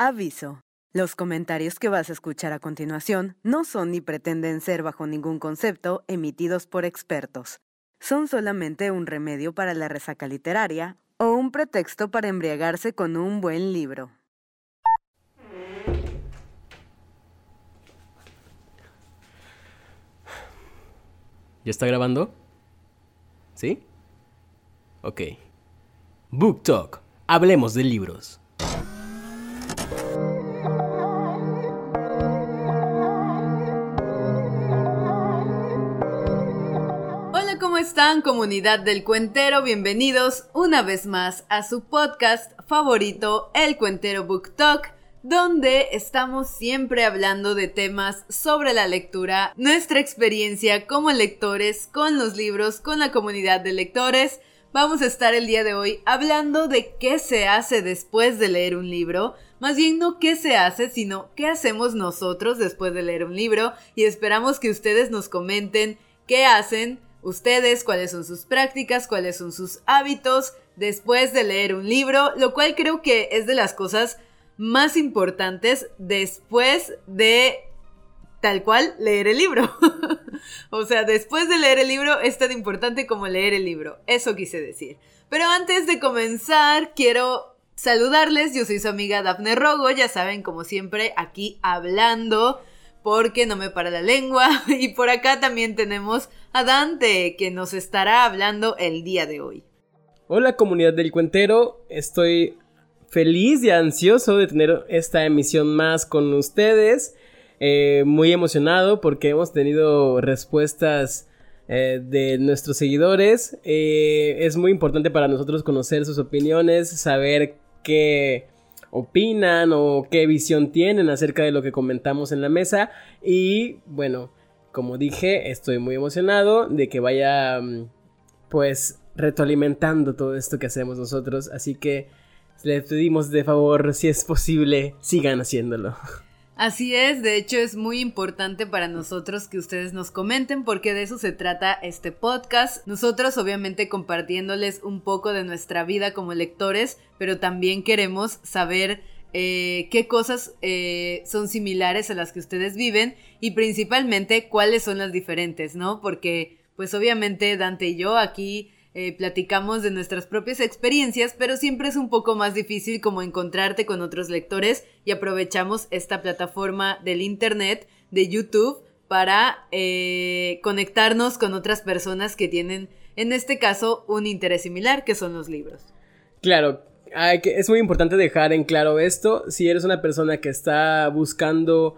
Aviso. Los comentarios que vas a escuchar a continuación no son ni pretenden ser bajo ningún concepto emitidos por expertos. Son solamente un remedio para la resaca literaria o un pretexto para embriagarse con un buen libro. ¿Ya está grabando? ¿Sí? Ok. Book Talk. Hablemos de libros. Comunidad del cuentero? Bienvenidos una vez más a su podcast favorito, El Cuentero Book Talk donde estamos siempre hablando de temas sobre la lectura, nuestra experiencia como lectores, con los libros, con la comunidad de lectores. Vamos a estar el día de hoy hablando de qué se hace después de leer un libro, más bien no qué se hace, sino qué hacemos nosotros después de leer un libro y esperamos que ustedes nos comenten qué hacen ustedes, cuáles son sus prácticas, cuáles son sus hábitos después de leer un libro, lo cual creo que es de las cosas más importantes después de tal cual leer el libro. o sea, después de leer el libro es tan importante como leer el libro. Eso quise decir. Pero antes de comenzar, quiero saludarles. Yo soy su amiga Dafne Rogo, ya saben, como siempre, aquí hablando porque no me para la lengua. Y por acá también tenemos a Dante, que nos estará hablando el día de hoy. Hola comunidad del cuentero, estoy feliz y ansioso de tener esta emisión más con ustedes. Eh, muy emocionado porque hemos tenido respuestas eh, de nuestros seguidores. Eh, es muy importante para nosotros conocer sus opiniones, saber qué opinan o qué visión tienen acerca de lo que comentamos en la mesa. Y bueno, como dije, estoy muy emocionado de que vaya mm, pues retroalimentando todo esto que hacemos nosotros. Así que les pedimos de favor, si es posible, sigan haciéndolo. Así es, de hecho es muy importante para nosotros que ustedes nos comenten porque de eso se trata este podcast. Nosotros obviamente compartiéndoles un poco de nuestra vida como lectores, pero también queremos saber eh, qué cosas eh, son similares a las que ustedes viven y principalmente cuáles son las diferentes, ¿no? Porque pues obviamente Dante y yo aquí eh, platicamos de nuestras propias experiencias, pero siempre es un poco más difícil como encontrarte con otros lectores y aprovechamos esta plataforma del Internet, de YouTube, para eh, conectarnos con otras personas que tienen, en este caso, un interés similar, que son los libros. Claro, es muy importante dejar en claro esto. Si eres una persona que está buscando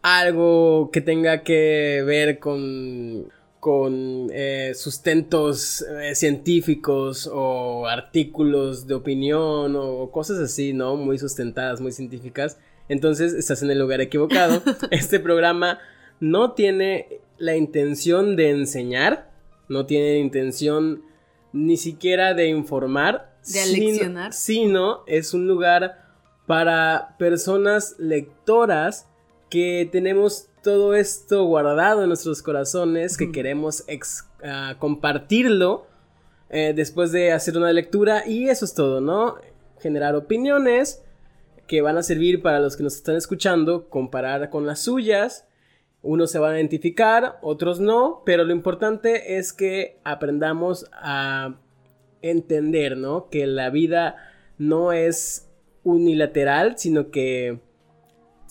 algo que tenga que ver con con eh, sustentos eh, científicos o artículos de opinión o cosas así, ¿no? Muy sustentadas, muy científicas. Entonces estás en el lugar equivocado. este programa no tiene la intención de enseñar, no tiene intención ni siquiera de informar. De aleccionar. sino es un lugar para personas lectoras que tenemos todo esto guardado en nuestros corazones, que queremos ah, compartirlo eh, después de hacer una lectura y eso es todo, ¿no? Generar opiniones que van a servir para los que nos están escuchando, comparar con las suyas. Unos se van a identificar, otros no, pero lo importante es que aprendamos a entender, ¿no? Que la vida no es unilateral, sino que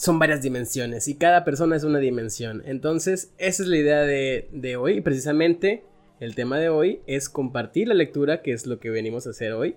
son varias dimensiones y cada persona es una dimensión. Entonces, esa es la idea de, hoy y precisamente el tema de hoy es compartir la lectura, que es lo que venimos a hacer hoy.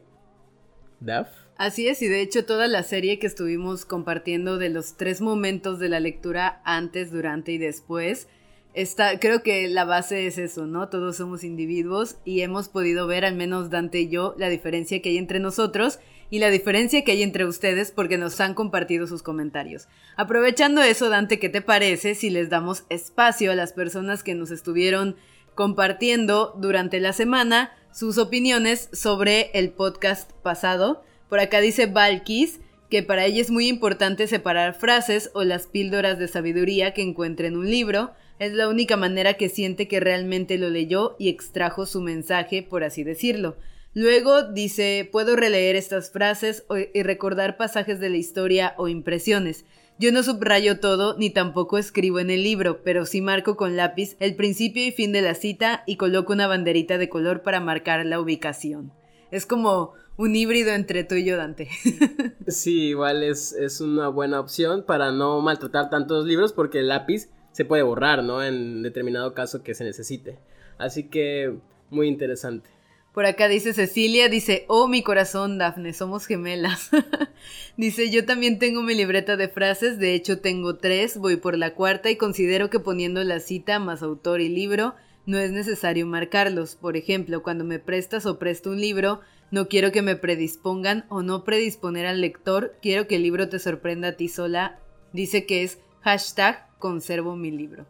Daf. Así es, y de hecho toda la serie que estuvimos compartiendo de los tres momentos de la lectura antes, durante y después, está, creo que la base es eso, ¿no? Todos somos individuos y hemos podido ver, al menos Dante y yo, la diferencia que hay entre nosotros y la diferencia que hay entre ustedes porque nos han compartido sus comentarios. Aprovechando eso, Dante, ¿qué te parece si les damos espacio a las personas que nos estuvieron compartiendo durante la semana sus opiniones sobre el podcast pasado? Por acá dice Valkis que para ella es muy importante separar frases o las píldoras de sabiduría que encuentre en un libro. Es la única manera que siente que realmente lo leyó y extrajo su mensaje, por así decirlo. Luego dice, puedo releer estas frases y recordar pasajes de la historia o impresiones. Yo no subrayo todo ni tampoco escribo en el libro, pero sí marco con lápiz el principio y fin de la cita y coloco una banderita de color para marcar la ubicación. Es como un híbrido entre tú y yo, Dante. sí, igual es, es una buena opción para no maltratar tantos libros porque el lápiz se puede borrar, ¿no? En determinado caso que se necesite. Así que muy interesante. Por acá dice Cecilia, dice, oh mi corazón, Dafne, somos gemelas. dice, yo también tengo mi libreta de frases, de hecho tengo tres, voy por la cuarta y considero que poniendo la cita más autor y libro, no es necesario marcarlos. Por ejemplo, cuando me prestas o presto un libro, no quiero que me predispongan o no predisponer al lector, quiero que el libro te sorprenda a ti sola. Dice que es hashtag conservo mi libro.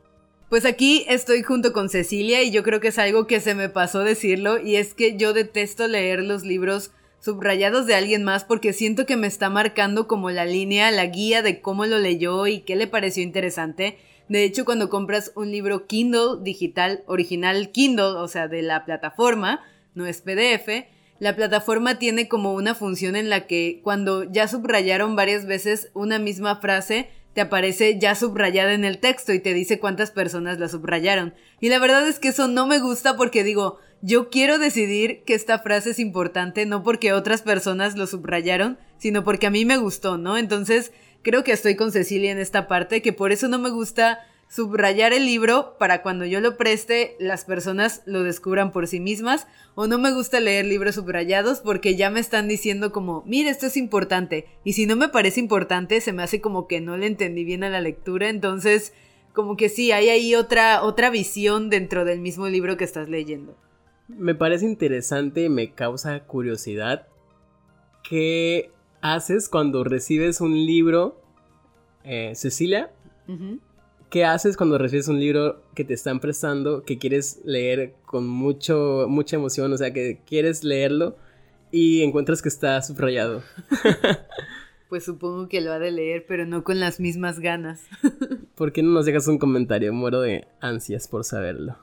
Pues aquí estoy junto con Cecilia y yo creo que es algo que se me pasó decirlo y es que yo detesto leer los libros subrayados de alguien más porque siento que me está marcando como la línea, la guía de cómo lo leyó y qué le pareció interesante. De hecho, cuando compras un libro Kindle digital, original Kindle, o sea, de la plataforma, no es PDF, la plataforma tiene como una función en la que cuando ya subrayaron varias veces una misma frase, te aparece ya subrayada en el texto y te dice cuántas personas la subrayaron. Y la verdad es que eso no me gusta porque digo, yo quiero decidir que esta frase es importante no porque otras personas lo subrayaron, sino porque a mí me gustó, ¿no? Entonces, creo que estoy con Cecilia en esta parte, que por eso no me gusta subrayar el libro para cuando yo lo preste las personas lo descubran por sí mismas o no me gusta leer libros subrayados porque ya me están diciendo como, mira, esto es importante y si no me parece importante se me hace como que no le entendí bien a la lectura, entonces como que sí, hay ahí otra, otra visión dentro del mismo libro que estás leyendo. Me parece interesante y me causa curiosidad. ¿Qué haces cuando recibes un libro, eh, Cecilia? ¿Qué haces cuando recibes un libro que te están prestando, que quieres leer con mucho, mucha emoción, o sea, que quieres leerlo y encuentras que está subrayado? pues supongo que lo ha de leer, pero no con las mismas ganas. ¿Por qué no nos dejas un comentario? Muero de ansias por saberlo.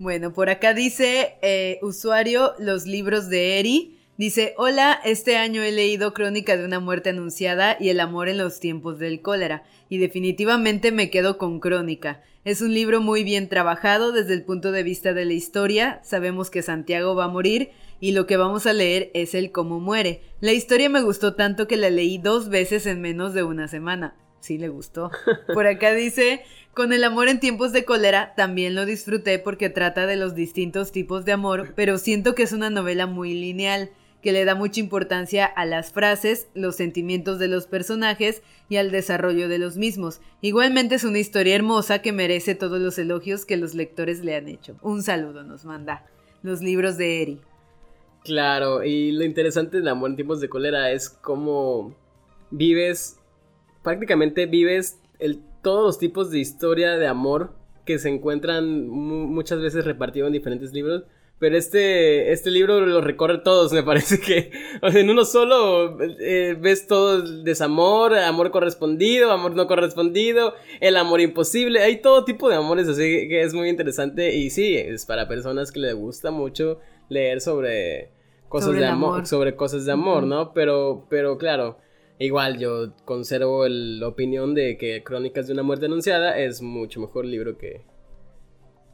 Bueno, por acá dice eh, usuario los libros de Eri. Dice, hola, este año he leído Crónica de una muerte anunciada y El amor en los tiempos del cólera, y definitivamente me quedo con Crónica. Es un libro muy bien trabajado desde el punto de vista de la historia, sabemos que Santiago va a morir, y lo que vamos a leer es el cómo muere. La historia me gustó tanto que la leí dos veces en menos de una semana. Sí le gustó. Por acá dice, con el amor en tiempos de cólera también lo disfruté porque trata de los distintos tipos de amor, pero siento que es una novela muy lineal que le da mucha importancia a las frases, los sentimientos de los personajes y al desarrollo de los mismos. Igualmente es una historia hermosa que merece todos los elogios que los lectores le han hecho. Un saludo nos manda. Los libros de Eri. Claro, y lo interesante del amor en tiempos de cólera es cómo vives, prácticamente vives todos los tipos de historia de amor que se encuentran muchas veces repartidos en diferentes libros pero este, este libro lo recorre todos, me parece que, o sea, en uno solo eh, ves todo el desamor, amor correspondido, amor no correspondido, el amor imposible, hay todo tipo de amores, así que es muy interesante y sí, es para personas que les gusta mucho leer sobre cosas de amor, sobre cosas de amor, ¿no? Pero, pero claro, igual yo conservo la opinión de que Crónicas de una muerte anunciada es mucho mejor libro que,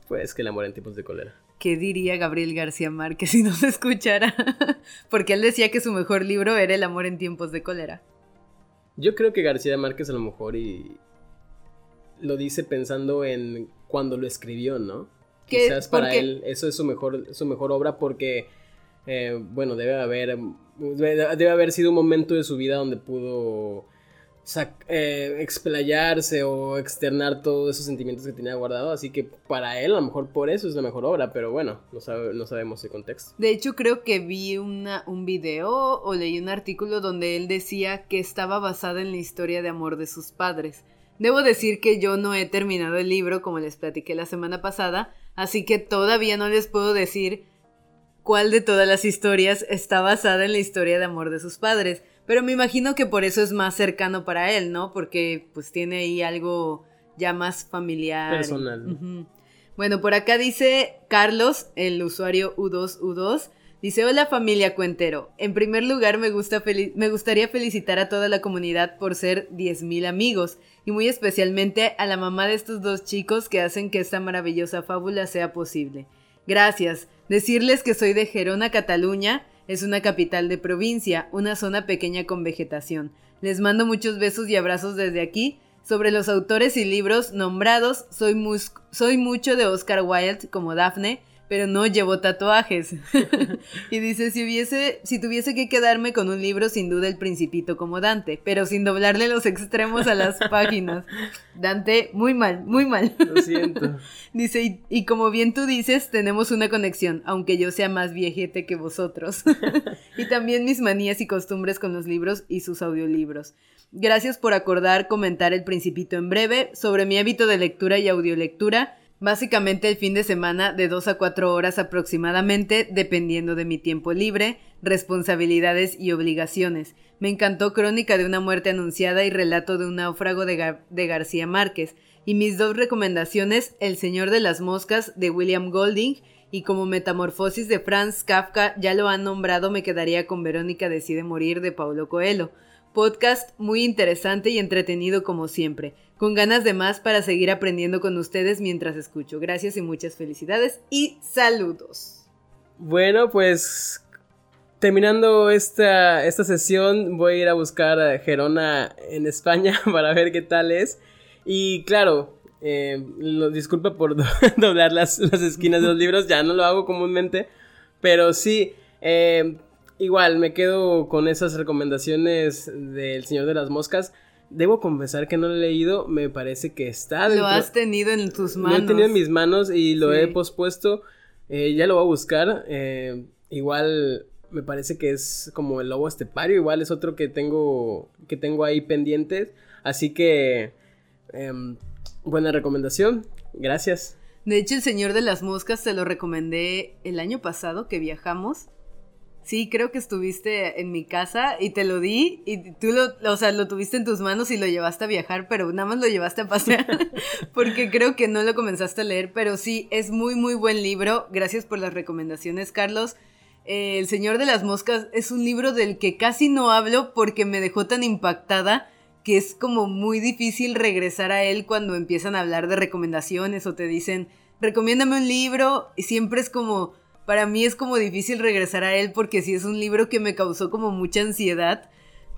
pues, que El amor en tiempos de cólera. ¿Qué diría Gabriel García Márquez si no se escuchara? Porque él decía que su mejor libro era El amor en tiempos de cólera. Yo creo que García Márquez a lo mejor y lo dice pensando en cuando lo escribió, ¿no? Quizás para él eso es su mejor, su mejor obra porque, eh, bueno, debe haber, debe haber sido un momento de su vida donde pudo eh, explayarse o externar todos esos sentimientos que tenía guardado. Así que para él, a lo mejor por eso es la mejor obra, pero bueno, no, sabemos el contexto. De hecho, creo que vi una, un video o leí un artículo donde él decía que estaba basada en la historia de amor de sus padres. Debo decir que yo no he terminado el libro, como les platiqué la semana pasada, así que todavía no les puedo decir cuál de todas las historias está basada en la historia de amor de sus padres. Pero me imagino que por eso es más cercano para él, ¿no? Porque pues tiene ahí algo ya más familiar. Personal. Bueno, por acá dice Carlos, el usuario U2U2, Dice, hola familia Cuentero. En primer lugar, me, gusta me gustaría felicitar a toda la comunidad por ser 10.000 amigos y muy especialmente a la mamá de estos dos chicos que hacen que esta maravillosa fábula sea posible. Gracias. Decirles que soy de Gerona, Cataluña. Es una capital de provincia, una zona pequeña con vegetación. Les mando muchos besos y abrazos desde aquí. Sobre los autores y libros nombrados, soy, mucho de Oscar Wilde como Daphne, pero no llevo tatuajes. y dice, si hubiese, si tuviese que quedarme con un libro, sin duda el principito como Dante, pero sin doblarle los extremos a las páginas. Dante, muy mal, muy mal. Lo siento. dice, y, y, como bien tú dices, tenemos una conexión, aunque yo sea más viejete que vosotros. y también mis manías y costumbres con los libros y sus audiolibros. Gracias por acordar comentar el principito en breve sobre mi hábito de lectura y audiolectura Básicamente el fin de semana de 2 a 4 horas aproximadamente, dependiendo de mi tiempo libre, responsabilidades y obligaciones. Me encantó Crónica de una muerte anunciada y Relato de un náufrago de, de García Márquez. Y mis dos recomendaciones, El Señor de las Moscas de William Golding y como Metamorfosis de Franz Kafka ya lo han nombrado, me quedaría con Verónica decide morir de Paulo Coelho. Podcast muy interesante y entretenido como siempre con ganas de más para seguir aprendiendo con ustedes mientras escucho. Gracias y muchas felicidades y saludos. Bueno, pues terminando esta, esta sesión voy a ir a buscar a Gerona en España para ver qué tal es. Y claro, eh, lo, disculpa por doblar las, esquinas de los libros, ya no lo hago comúnmente, pero sí, eh, igual me quedo con esas recomendaciones del Señor de las Moscas. Debo confesar que no lo he leído, me parece que está Lo has tenido en tus manos. Lo he tenido en mis manos y lo he pospuesto. Eh, ya lo voy a buscar. Eh, igual me parece que es como el lobo estepario. Igual es otro que tengo, que tengo ahí pendientes. Así que, em, buena recomendación. Gracias. De hecho, El Señor de las Moscas te lo recomendé el año pasado que viajamos. Sí, creo que estuviste en mi casa y te lo di y tú lo, o sea, lo tuviste en tus manos y lo llevaste a viajar, pero nada más lo llevaste a pasear porque creo que no lo comenzaste a leer, pero sí, es muy, muy buen libro. Gracias por las recomendaciones, Carlos. Eh, El Señor de las Moscas es un libro del que casi no hablo porque me dejó tan impactada que es como muy difícil regresar a él cuando empiezan a hablar de recomendaciones o te dicen, recomiéndame un libro y siempre es como para mí es como difícil regresar a él porque sí es un libro que me causó como mucha ansiedad,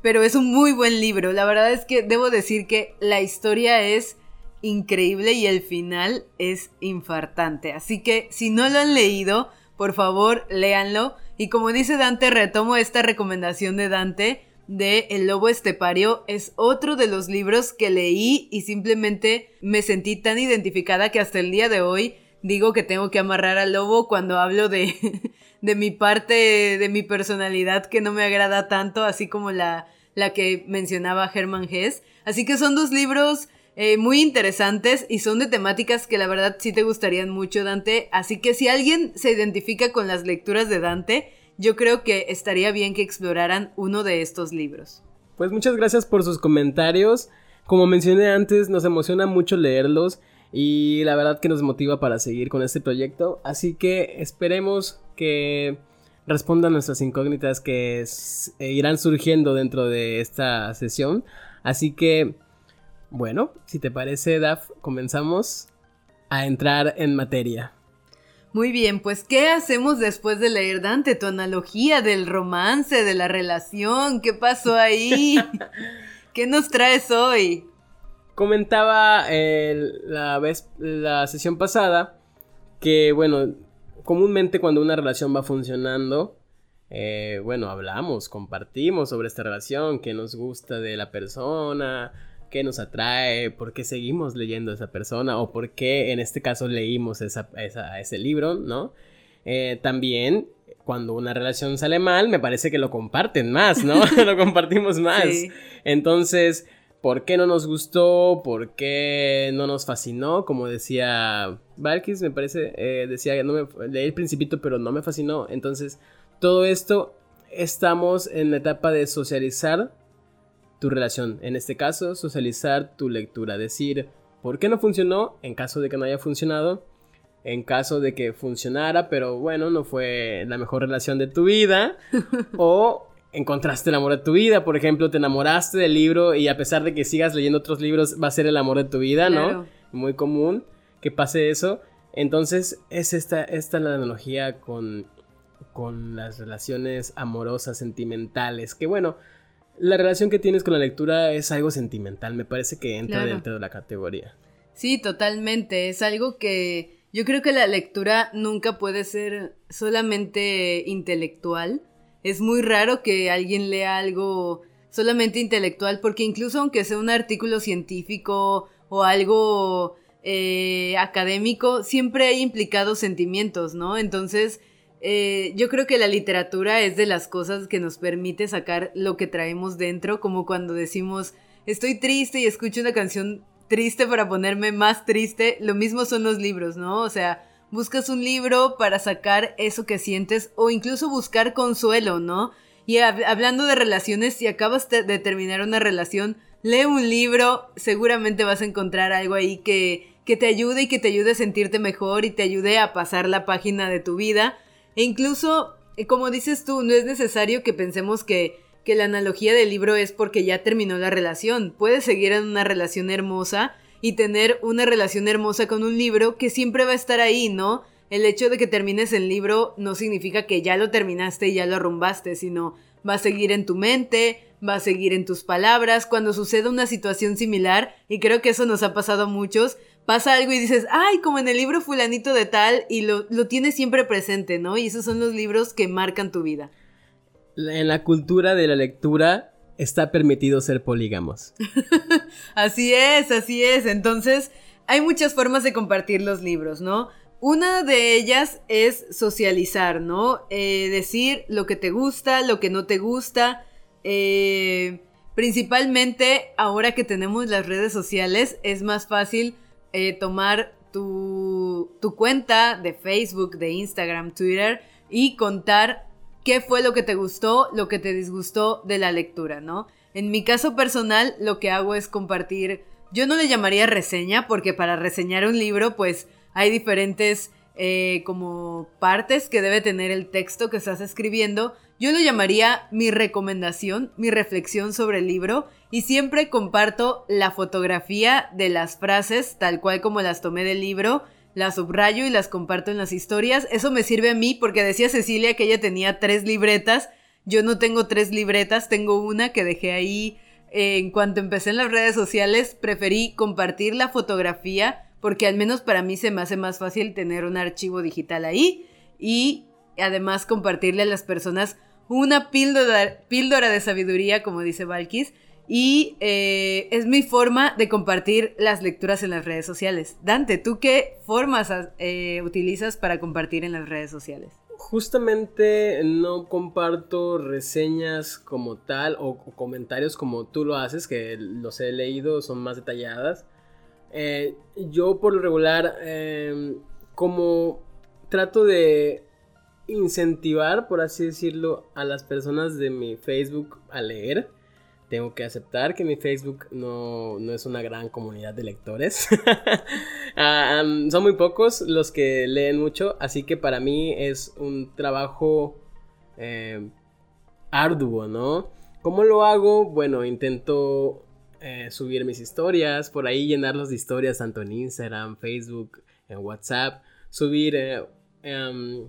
pero es un muy buen libro. La verdad es que debo decir que la historia es increíble y el final es infartante. Así que si no lo han leído, por favor, léanlo. Y como dice Dante, retomo esta recomendación de Dante de El Lobo Estepario. Es otro de los libros que leí y simplemente me sentí tan identificada que hasta el día de hoy digo que tengo que amarrar al lobo cuando hablo de, de mi parte, de mi personalidad que no me agrada tanto, así como la, la que mencionaba Herman Hess. Así que son dos libros eh, muy interesantes y son de temáticas que la verdad sí te gustarían mucho, Dante. Así que si alguien se identifica con las lecturas de Dante, yo creo que estaría bien que exploraran uno de estos libros. Pues muchas gracias por sus comentarios. Como mencioné antes, nos emociona mucho leerlos y la verdad que nos motiva para seguir con este proyecto. Así que esperemos que respondan nuestras incógnitas que eh, irán surgiendo dentro de esta sesión. Así que, bueno, si te parece, Daf, comenzamos a entrar en materia. Muy bien, pues ¿qué hacemos después de leer Dante? Tu analogía del romance, de la relación, ¿qué pasó ahí? ¿Qué nos traes hoy? Comentaba la, vez, la sesión pasada que, bueno, comúnmente cuando una relación va funcionando, eh, bueno, hablamos, compartimos sobre esta relación, qué nos gusta de la persona, qué nos atrae, por qué seguimos leyendo a esa persona o por qué en este caso leímos esa, ese libro, ¿no? Eh, también cuando una relación sale mal, me parece que lo comparten más, ¿no? lo compartimos más. Entonces, por qué no nos gustó, por qué no nos fascinó, como decía Valkis, me parece, eh, decía, no me, leí el principito, pero no me fascinó. Entonces, todo esto estamos en la etapa de socializar tu relación. En este caso, socializar tu lectura. Decir, ¿por qué no funcionó? En caso de que no haya funcionado. en caso de que funcionara, pero bueno, no fue la mejor relación de tu vida. o encontraste el amor de tu vida, por ejemplo, te enamoraste del libro y a pesar de que sigas leyendo otros libros, va a ser el amor de tu vida, ¿no? Muy común que pase eso. Entonces, es esta, esta la analogía con, con las relaciones amorosas, sentimentales, que bueno, la relación que tienes con la lectura es algo sentimental, me parece que entra dentro de la categoría. Sí, totalmente, es algo que yo creo que la lectura nunca puede ser solamente intelectual. Es muy raro que alguien lea algo solamente intelectual, porque incluso aunque sea un artículo científico o algo eh, académico, siempre hay implicados sentimientos, ¿no? Entonces, eh, yo creo que la literatura es de las cosas que nos permite sacar lo que traemos dentro, como cuando decimos, estoy triste y escucho una canción triste para ponerme más triste, lo mismo son los libros, ¿no? O sea, buscas un libro para sacar eso que sientes o incluso buscar consuelo, ¿no? Y hablando de relaciones, si acabas de terminar una relación, lee un libro, seguramente vas a encontrar algo ahí que, que te ayude y que te ayude a sentirte mejor y te ayude a pasar la página de tu vida. E incluso, eh, como dices tú, no es necesario que pensemos que que la analogía del libro es porque ya terminó la relación. Puedes seguir en una relación hermosa y tener una relación hermosa con un libro que siempre va a estar ahí, ¿no? El hecho de que termines el libro no significa que ya lo terminaste y ya lo arrumbaste, sino va a seguir en tu mente, va a seguir en tus palabras. Cuando sucede una situación similar, y creo que eso nos ha pasado a muchos, pasa algo y dices, ay, como en el libro fulanito de tal, y lo, lo tienes siempre presente, ¿no? Y esos son los libros que marcan tu vida en la cultura de la lectura está permitido ser polígamos. así es, así es. Entonces, hay muchas formas de compartir los libros, ¿no? Una de ellas es socializar, ¿no? Eh, decir lo que te gusta, lo que no te gusta. Eh, principalmente ahora que tenemos las redes sociales, es más fácil eh, tomar tu, tu cuenta de Facebook, de Instagram, Twitter y contar qué fue lo que te gustó, lo que te disgustó de la lectura, ¿no? En mi caso personal, lo que hago es compartir, yo no le llamaría reseña, porque para reseñar un libro, pues hay diferentes eh, como partes que debe tener el texto que estás escribiendo. Yo lo llamaría mi recomendación, mi reflexión sobre el libro, y siempre comparto la fotografía de las frases tal cual como las tomé del libro las subrayo y las comparto en las historias. Eso me sirve a mí porque decía Cecilia que ella tenía tres libretas. Yo no tengo tres libretas, tengo una que dejé ahí. En cuanto empecé en las redes sociales, preferí compartir la fotografía porque al menos para mí se me hace más fácil tener un archivo digital ahí y además compartirle a las personas una píldora, píldora de sabiduría, como dice Valkis, y eh, es mi forma de compartir las lecturas en las redes sociales. Dante, ¿tú qué formas eh, utilizas para compartir en las redes sociales? Justamente no comparto reseñas como tal o, comentarios como tú lo haces, que los he leído, son más detalladas. Eh, yo por lo regular, como trato de incentivar, por así decirlo, a las personas de mi Facebook a leer, tengo que aceptar que mi Facebook no, es una gran comunidad de lectores. Ah, son muy pocos los que leen mucho, así que para mí es un trabajo eh, arduo, ¿no? ¿Cómo lo hago? Bueno, intento eh, subir mis historias, por ahí llenarlos de historias tanto en Instagram, Facebook, en WhatsApp, subir eh, em,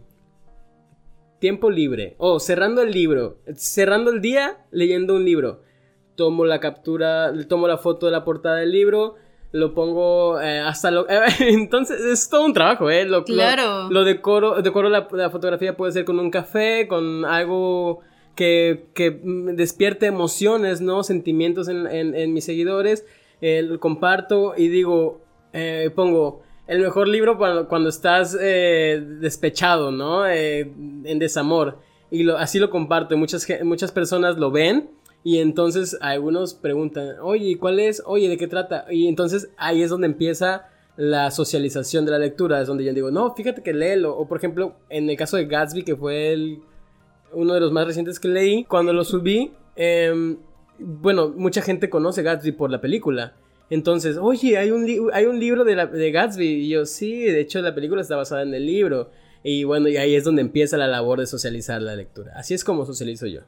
tiempo libre o cerrando el libro, cerrando el día leyendo un libro tomo la captura, tomo la foto de la portada del libro, lo pongo eh, hasta lo... entonces es todo un trabajo, ¿eh? Lo, claro. Lo, decoro, decoro la, fotografía puede ser con un café, con algo que, que despierte emociones, ¿no? Sentimientos en, en, mis seguidores. Eh, lo comparto y digo, eh, pongo el mejor libro cuando, cuando estás despechado, ¿no? en desamor. Y lo, así lo comparto. Muchas, muchas personas lo ven y entonces algunos preguntan, oye, ¿cuál es? Oye, ¿de qué trata? Y entonces ahí es donde empieza la socialización de la lectura, es donde yo digo, no, fíjate que léelo. O por ejemplo, en el caso de Gatsby, que fue el, uno de los más recientes que leí, cuando lo subí, em, bueno, mucha gente conoce Gatsby por la película. Entonces, oye, hay un, hay un libro de, Gatsby. Y yo, sí, de hecho la película está basada en el libro. Y bueno, y ahí es donde empieza la labor de socializar la lectura. Así es como socializo yo.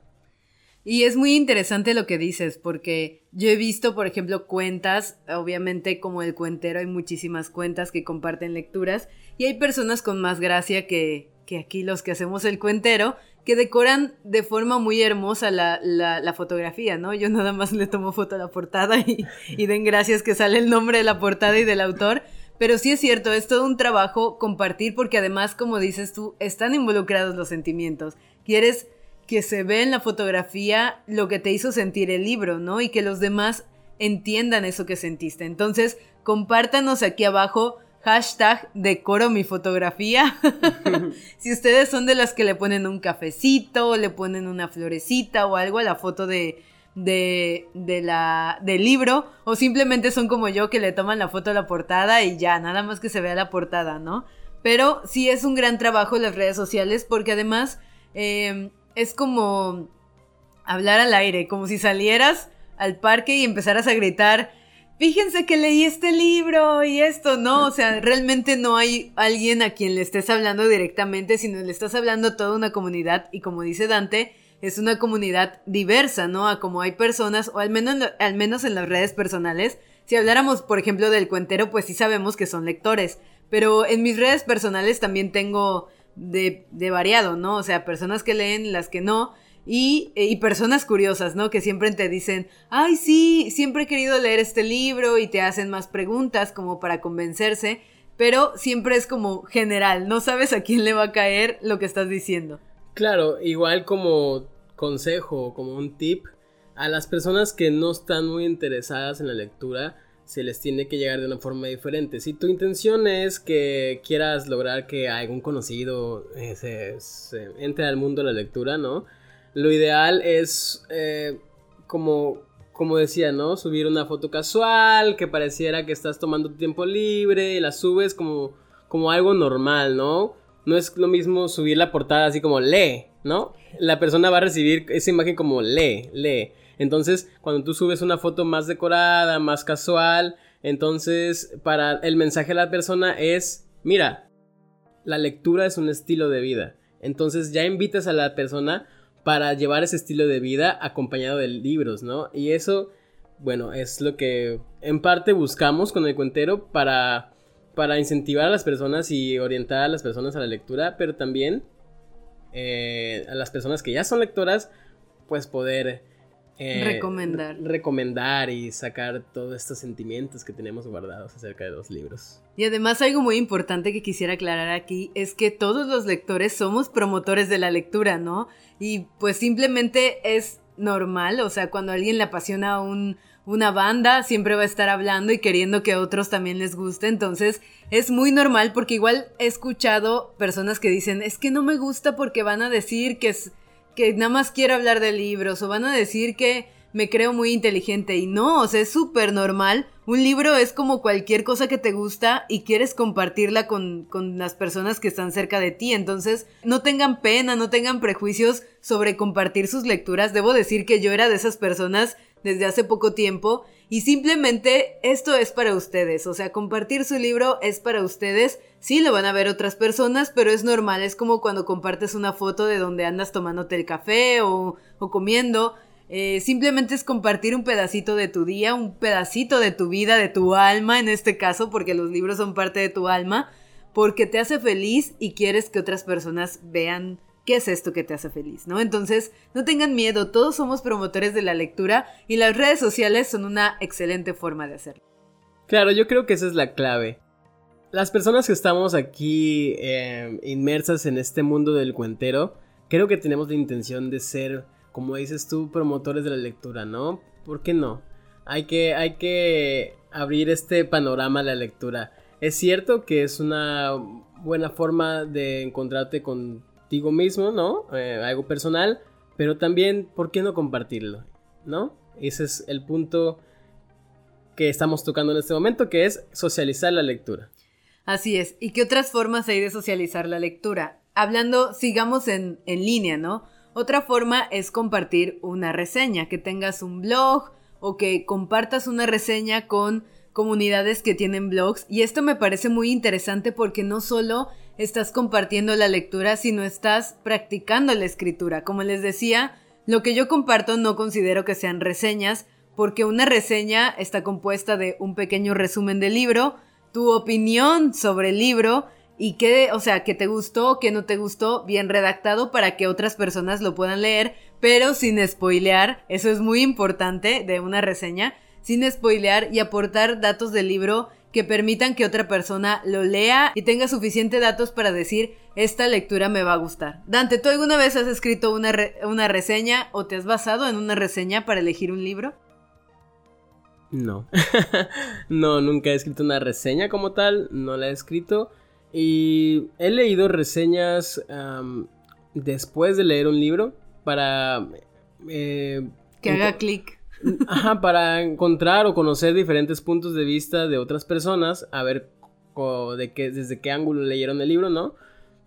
Y es muy interesante lo que dices, porque yo he visto, por ejemplo, cuentas, obviamente como el cuentero hay muchísimas cuentas que comparten lecturas, y hay personas con más gracia que, que aquí los que hacemos el cuentero, que decoran de forma muy hermosa la, la, fotografía, ¿no? Yo nada más le tomo foto a la portada y, y den gracias que sale el nombre de la portada y del autor, pero sí es cierto, es todo un trabajo compartir porque además, como dices tú, están involucrados los sentimientos. Quieres que se ve en la fotografía lo que te hizo sentir el libro, ¿no? Y que los demás entiendan eso que sentiste. Entonces, compártanos aquí abajo hashtag decoro mi fotografía. si ustedes son de las que le ponen un cafecito, le ponen una florecita o algo a la foto de, de, de la, del libro, o simplemente son como yo que le toman la foto a la portada y ya, nada más que se vea la portada, ¿no? Pero sí es un gran trabajo las redes sociales porque además eh, es como hablar al aire, como si salieras al parque y empezaras a gritar, fíjense que leí este libro y esto, no, o sea, realmente no hay alguien a quien le estés hablando directamente, sino le estás hablando a toda una comunidad. Y como dice Dante, es una comunidad diversa, ¿no? A como hay personas, o al menos, al menos en las redes personales, si habláramos, por ejemplo, del cuentero, pues sí sabemos que son lectores, pero en mis redes personales también tengo de, variado, ¿no? O sea, personas que leen, las que no. Y, y, personas curiosas, ¿no? Que siempre te dicen, ay, sí, siempre he querido leer este libro y te hacen más preguntas como para convencerse, pero siempre es como general, no sabes a quién le va a caer lo que estás diciendo. Claro, igual como consejo, como un tip, a las personas que no están muy interesadas en la lectura, se les tiene que llegar de una forma diferente. Si tu intención es que quieras lograr que algún conocido eh, se, entre al mundo de la lectura, ¿no? Lo ideal es, eh, como, como decía, ¿no? Subir una foto casual, que pareciera que estás tomando tiempo libre, y la subes como, como algo normal, ¿no? No es lo mismo subir la portada así como lee, ¿no? La persona va a recibir esa imagen como lee, lee. Entonces, cuando tú subes una foto más decorada, más casual, entonces para el mensaje a la persona es, mira, la lectura es un estilo de vida. Entonces ya invitas a la persona para llevar ese estilo de vida acompañado de libros, ¿no? Y eso, bueno, es lo que en parte buscamos con el cuentero para, para incentivar a las personas y orientar a las personas a la lectura, pero también eh, a las personas que ya son lectoras, pues poder eh, recomendar. Recomendar y sacar todos estos sentimientos que tenemos guardados acerca de los libros. Y además algo muy importante que quisiera aclarar aquí es que todos los lectores somos promotores de la lectura, ¿no? Y pues simplemente es normal, o sea, cuando a alguien le apasiona un, una banda, siempre va a estar hablando y queriendo que a otros también les guste, entonces es muy normal porque igual he escuchado personas que dicen, es que no me gusta porque van a decir que es que nada más quiero hablar de libros o van a decir que me creo muy inteligente y no, o sea, es súper normal. Un libro es como cualquier cosa que te gusta y quieres compartirla con, con, las personas que están cerca de ti. Entonces, no tengan pena, no tengan prejuicios sobre compartir sus lecturas. Debo decir que yo era de esas personas desde hace poco tiempo y simplemente esto es para ustedes, o sea, compartir su libro es para ustedes. Sí, lo van a ver otras personas, pero es normal, es como cuando compartes una foto de donde andas tomándote el café o, o comiendo. Eh, simplemente es compartir un pedacito de tu día, un pedacito de tu vida, de tu alma en este caso, porque los libros son parte de tu alma, porque te hace feliz y quieres que otras personas vean ¿Qué es esto que te hace feliz? ¿No? Entonces, no tengan miedo, todos somos promotores de la lectura y las redes sociales son una excelente forma de hacerlo. Claro, yo creo que esa es la clave. Las personas que estamos aquí em, inmersas en este mundo del cuentero, creo que tenemos la intención de ser, como dices tú, promotores de la lectura, ¿no? ¿Por qué no? Hay que, hay que abrir este panorama a la lectura. Es cierto que es una buena forma de encontrarte con mismo, ¿no? Eh, algo personal, pero también, ¿por qué no compartirlo? ¿No? Ese es el punto que estamos tocando en este momento, que es socializar la lectura. Así es. ¿Y qué otras formas hay de socializar la lectura? Hablando, sigamos en, en línea, ¿no? Otra forma es compartir una reseña, que tengas un blog o que compartas una reseña con comunidades que tienen blogs y esto me parece muy interesante porque no solo estás compartiendo la lectura, sino estás practicando la escritura. Como les decía, lo que yo comparto no considero que sean reseñas, porque una reseña está compuesta de un pequeño resumen del libro, tu opinión sobre el libro y qué, o sea, que te gustó, que no te gustó, bien redactado para que otras personas lo puedan leer, pero sin spoilear, eso es muy importante de una reseña, sin spoilear y aportar datos del libro que permitan que otra persona lo lea y tenga suficientes datos para decir esta lectura me va a gustar. Dante, ¿tú alguna vez has escrito una, una reseña o te has basado en una reseña para elegir un libro? No, no, nunca he escrito una reseña como tal, no la he escrito y he leído reseñas después de leer un libro para... Eh, que haga clic. Ajá, para encontrar o conocer diferentes puntos de vista de otras personas, a ver de qué, desde qué ángulo leyeron el libro, ¿no?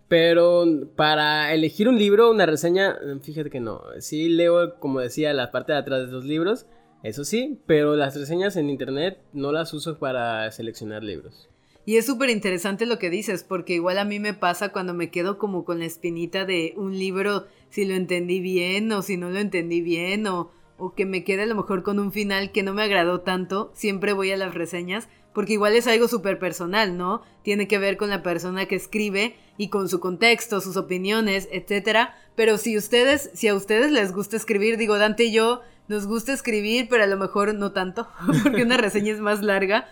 Pero para elegir un libro, una reseña, fíjate que no. Sí leo, como decía, la parte de atrás de los libros, eso sí, pero las reseñas en internet no las uso para seleccionar libros. Y es súper interesante lo que dices, porque igual a mí me pasa cuando me quedo como con la espinita de un libro, si lo entendí bien o si no lo entendí bien, o, o que me quede a lo mejor con un final que no me agradó tanto, siempre voy a las reseñas, porque igual es algo súper personal, ¿no? Tiene que ver con la persona que escribe y con su contexto, sus opiniones, etcétera. Pero si ustedes, si a ustedes les gusta escribir, digo, Dante y yo nos gusta escribir, pero a lo mejor no tanto, porque una reseña es más larga.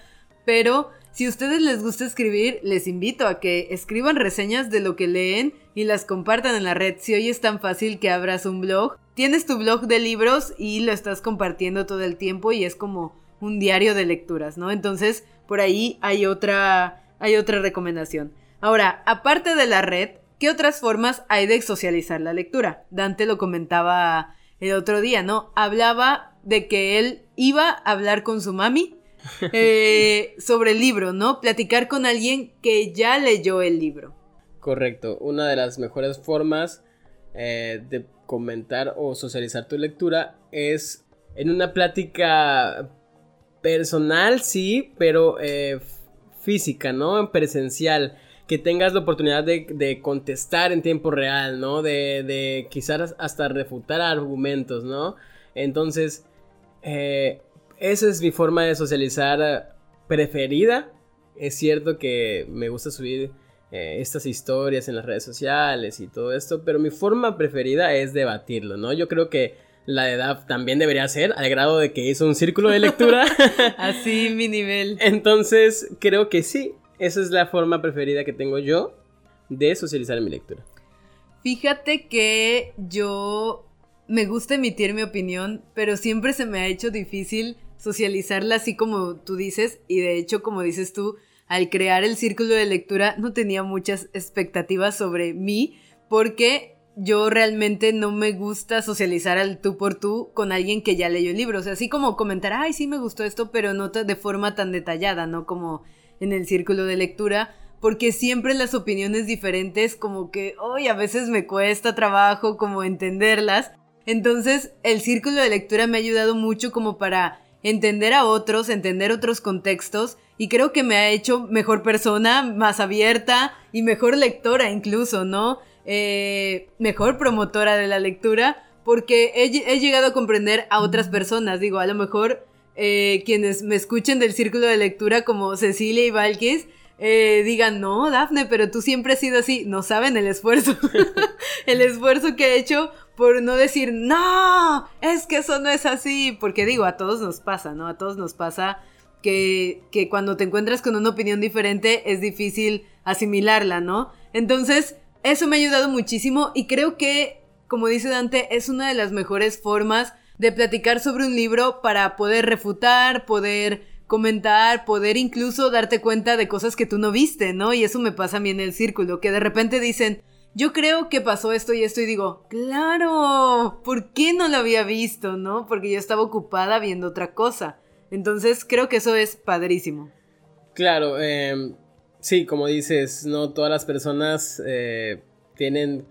Pero si a ustedes les gusta escribir, les invito a que escriban reseñas de lo que leen y las compartan en la red. Si hoy es tan fácil que abras un blog, tienes tu blog de libros y lo estás compartiendo todo el tiempo y es como un diario de lecturas, ¿no? Entonces, por ahí hay otra, hay otra recomendación. Ahora, aparte de la red, ¿qué otras formas hay de socializar la lectura? Dante lo comentaba el otro día, ¿no? Hablaba de que él iba a hablar con su mami eh, sobre el libro, ¿no? Platicar con alguien que ya leyó el libro. Correcto, una de las mejores formas eh, de comentar o socializar tu lectura es en una plática personal, sí, pero eh, física, ¿no? En presencial. Que tengas la oportunidad de, contestar en tiempo real, ¿no? De, de, quizás hasta refutar argumentos, ¿no? Entonces, eh, esa es mi forma de socializar preferida. Es cierto que me gusta subir eh, estas historias en las redes sociales y todo esto, pero mi forma preferida es debatirlo, ¿no? Yo creo que la de edad también debería ser, al grado de que hizo un círculo de lectura. Así mi nivel. Entonces, creo que sí, esa es la forma preferida que tengo yo de socializar mi lectura. Fíjate que yo me gusta emitir mi opinión, pero siempre se me ha hecho difícil socializarla así como tú dices, y de hecho, como dices tú, al crear el círculo de lectura no tenía muchas expectativas sobre mí porque yo realmente no me gusta socializar al tú por tú con alguien que ya leyó el libro. O sea, así como comentar, ay, sí me gustó esto, pero no de forma tan detallada, ¿no? Como en el círculo de lectura. Porque siempre las opiniones diferentes, como que, hoy a veces me cuesta trabajo como entenderlas. Entonces, el círculo de lectura me ha ayudado mucho como para entender a otros, entender otros contextos y creo que me ha hecho mejor persona, más abierta y mejor lectora incluso, ¿no? Eh, mejor promotora de la lectura porque he, llegado a comprender a otras personas, digo, a lo mejor eh, quienes me escuchen del círculo de lectura como Cecilia y Valkis, eh, digan, no, Dafne, pero tú siempre has sido así. No saben el esfuerzo. el esfuerzo que he hecho por no decir, no, es que eso no es así. Porque digo, a todos nos pasa, ¿no? A todos nos pasa que, que cuando te encuentras con una opinión diferente es difícil asimilarla, ¿no? Entonces, eso me ha ayudado muchísimo y creo que, como dice Dante, es una de las mejores formas de platicar sobre un libro para poder refutar, poder comentar, poder incluso darte cuenta de cosas que tú no viste, ¿no? Y eso me pasa a mí en el círculo, que de repente dicen, yo creo que pasó esto y esto y digo, claro, ¿por qué no lo había visto, no? Porque yo estaba ocupada viendo otra cosa. Entonces creo que eso es padrísimo. Claro, em, sí, como dices, no todas las personas eh, tienen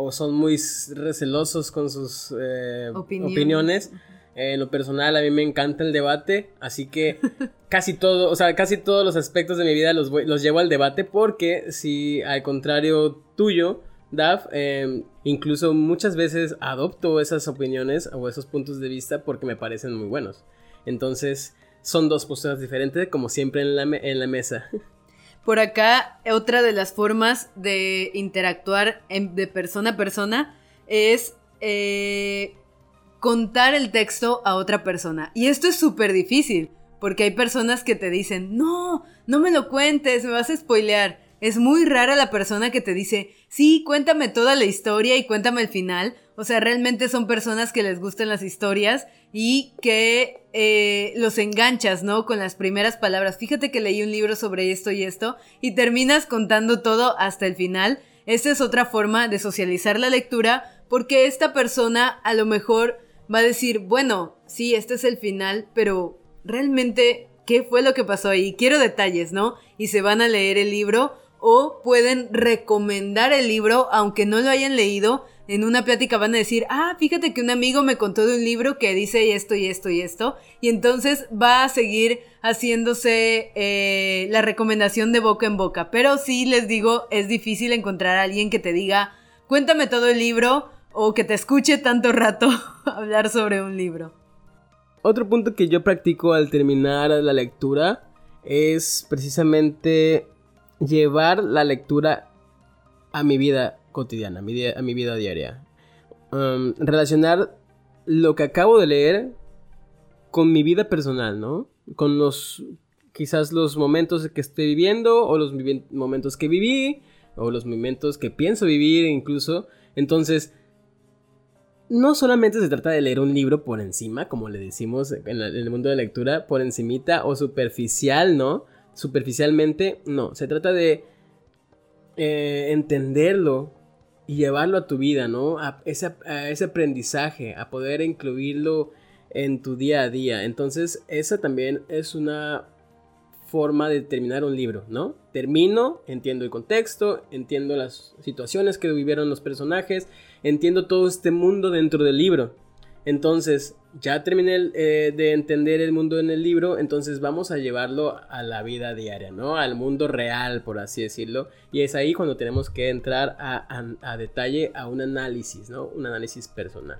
o son muy recelosos con sus eh, opiniones. En lo personal, a mí me encanta el debate, así que casi todo, o sea, casi todos los aspectos de mi vida los, los llevo al debate porque si al contrario tuyo, Daf, em, incluso muchas veces adopto esas opiniones o esos puntos de vista porque me parecen muy buenos. Entonces, son dos posturas diferentes, como siempre en la, en la mesa. Por acá, otra de las formas de interactuar de persona a persona es eh, contar el texto a otra persona. Y esto es súper difícil, porque hay personas que te dicen, no, no me lo cuentes, me vas a spoilear. Es muy rara la persona que te dice, sí, cuéntame toda la historia y cuéntame el final. O sea, realmente son personas que les gustan las historias y que eh, los enganchas, ¿no? Con las primeras palabras. Fíjate que leí un libro sobre esto y esto y terminas contando todo hasta el final. Esta es otra forma de socializar la lectura porque esta persona a lo mejor va a decir, bueno, sí, este es el final, pero realmente, ¿qué fue lo que pasó ahí? Quiero detalles, ¿no? Y se van a leer el libro o pueden recomendar el libro aunque no lo hayan leído. En una plática van a decir, ah, fíjate que un amigo me contó de un libro que dice esto y esto y esto. Y entonces va a seguir haciéndose eh, la recomendación de boca en boca. Pero sí les digo, es difícil encontrar a alguien que te diga, cuéntame todo el libro o que te escuche tanto rato hablar sobre un libro. Otro punto que yo practico al terminar la lectura es precisamente llevar la lectura a mi vida cotidiana, a mi, vida diaria. Um, relacionar lo que acabo de leer con mi vida personal, ¿no? Con los, quizás los momentos que estoy viviendo o los momentos que viví o los momentos que pienso vivir incluso. Entonces, no solamente se trata de leer un libro por encima, como le decimos en, el mundo de lectura, por encimita o superficial, ¿no? Superficialmente, no. Se trata de eh, entenderlo y llevarlo a tu vida, ¿no? Ese, a ese aprendizaje, a poder incluirlo en tu día a día. Entonces, esa también es una forma de terminar un libro, ¿no? Termino, entiendo el contexto, entiendo las situaciones que vivieron los personajes, entiendo todo este mundo dentro del libro. Entonces, ya terminé eh, de entender el mundo en el libro, entonces vamos a llevarlo a la vida diaria, ¿no? Al mundo real, por así decirlo. Y es ahí cuando tenemos que entrar a, a detalle a un análisis, ¿no? Un análisis personal.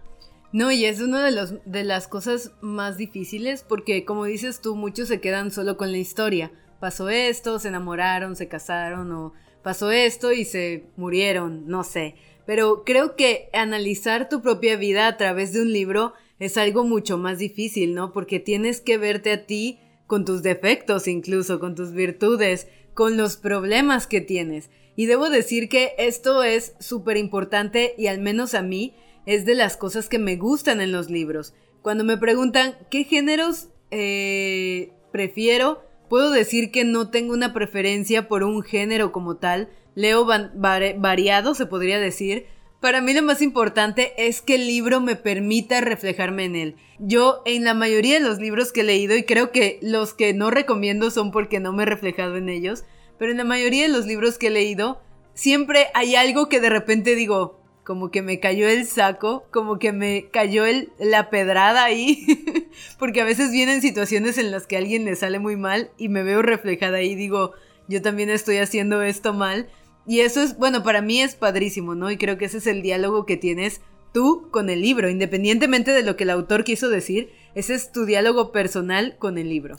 No, y es una de, los, de las cosas más difíciles porque, como dices tú, muchos se quedan solo con la historia. Pasó esto, se enamoraron, se casaron o pasó esto y se murieron, no sé. Pero creo que analizar tu propia vida a través de un libro es algo mucho más difícil, ¿no? Porque tienes que verte a ti con tus defectos incluso, con tus virtudes, con los problemas que tienes. Y debo decir que esto es súper importante y al menos a mí es de las cosas que me gustan en los libros. Cuando me preguntan qué géneros eh, prefiero, puedo decir que no tengo una preferencia por un género como tal. Leo variado, se podría decir. Para mí lo más importante es que el libro me permita reflejarme en él. Yo en la mayoría de los libros que he leído, y creo que los que no recomiendo son porque no me he reflejado en ellos, pero en la mayoría de los libros que he leído, siempre hay algo que de repente digo, como que me cayó el saco, como que me cayó el, la pedrada ahí, porque a veces vienen situaciones en las que a alguien le sale muy mal y me veo reflejada ahí y digo, yo también estoy haciendo esto mal. Y eso es, bueno, para mí es padrísimo, ¿no? Y creo que ese es el diálogo que tienes tú con el libro, independientemente de lo que el autor quiso decir, ese es tu diálogo personal con el libro.